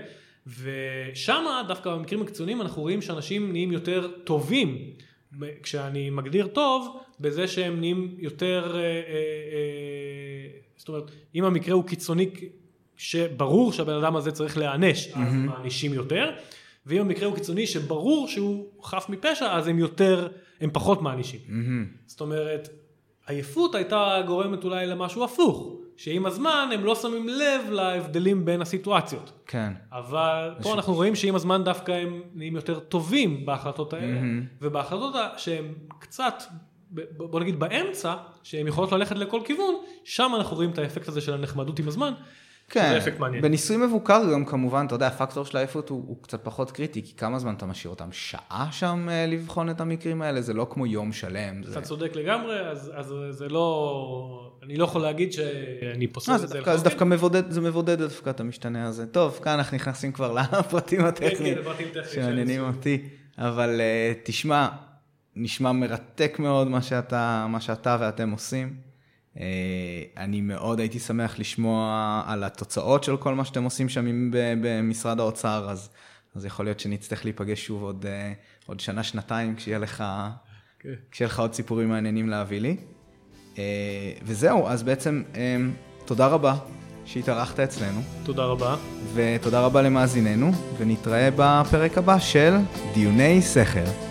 ושם דווקא במקרים הקיצוניים אנחנו רואים שאנשים נהיים יותר טובים. כשאני מגדיר טוב, בזה שהם נהיים יותר, זאת אומרת, אם המקרה הוא קיצוני, שברור שהבן אדם הזה צריך להיענש, אז מענישים יותר, ואם המקרה הוא קיצוני שברור שהוא חף מפשע, אז הם יותר, הם פחות מענישים. מהמם. זאת אומרת, עייפות הייתה גורמת אולי למשהו הפוך, שעם הזמן הם לא שמים לב להבדלים בין הסיטואציות. כן. אבל פה אנחנו רואים שעם הזמן דווקא הם נהיים יותר טובים בהחלטות האלה, ובהחלטות ה- שהן קצת, בוא נגיד באמצע, שהן יכולות ללכת לכל כיוון, שם אנחנו רואים את האפקט הזה של הנחמדות עם הזמן. כן. בניסוי מבוקר גם כמובן, אתה יודע, הפקטור של העייפות הוא, הוא קצת פחות קריטי, כי כמה זמן אתה משאיר אותם? שעה שם אה, לבחון את המקרים האלה? זה לא כמו יום שלם. זה... אתה צודק לגמרי, אז, אז זה לא, אני לא יכול להגיד שאני פוסל אה, את זה זה. דווקא, זה לחלוטין. דווקא מבודד, זה מבודד דווקא את המשתנה הזה. טוב, כאן אנחנו נכנסים כבר לפרטים כן, הטכניים כן, פרטים טכניים של שמעניינים. אותי, אבל אה, תשמע, נשמע מרתק מאוד מה שאתה, מה שאתה ואתם עושים. אה, אני מאוד הייתי שמח לשמוע על התוצאות של כל מה שאתם עושים שם במשרד האוצר, אז, אז יכול להיות שנצטרך להיפגש שוב עוד, אה, עוד שנה, שנתיים, כשיהיה לך, כן. כשיהיה לך עוד סיפורים מעניינים להביא לי. אה, וזהו, אז בעצם תודה רבה שהתארחת אצלנו. תודה רבה. ותודה רבה למאזיננו, ונתראה בפרק הבא של דיוני שכל.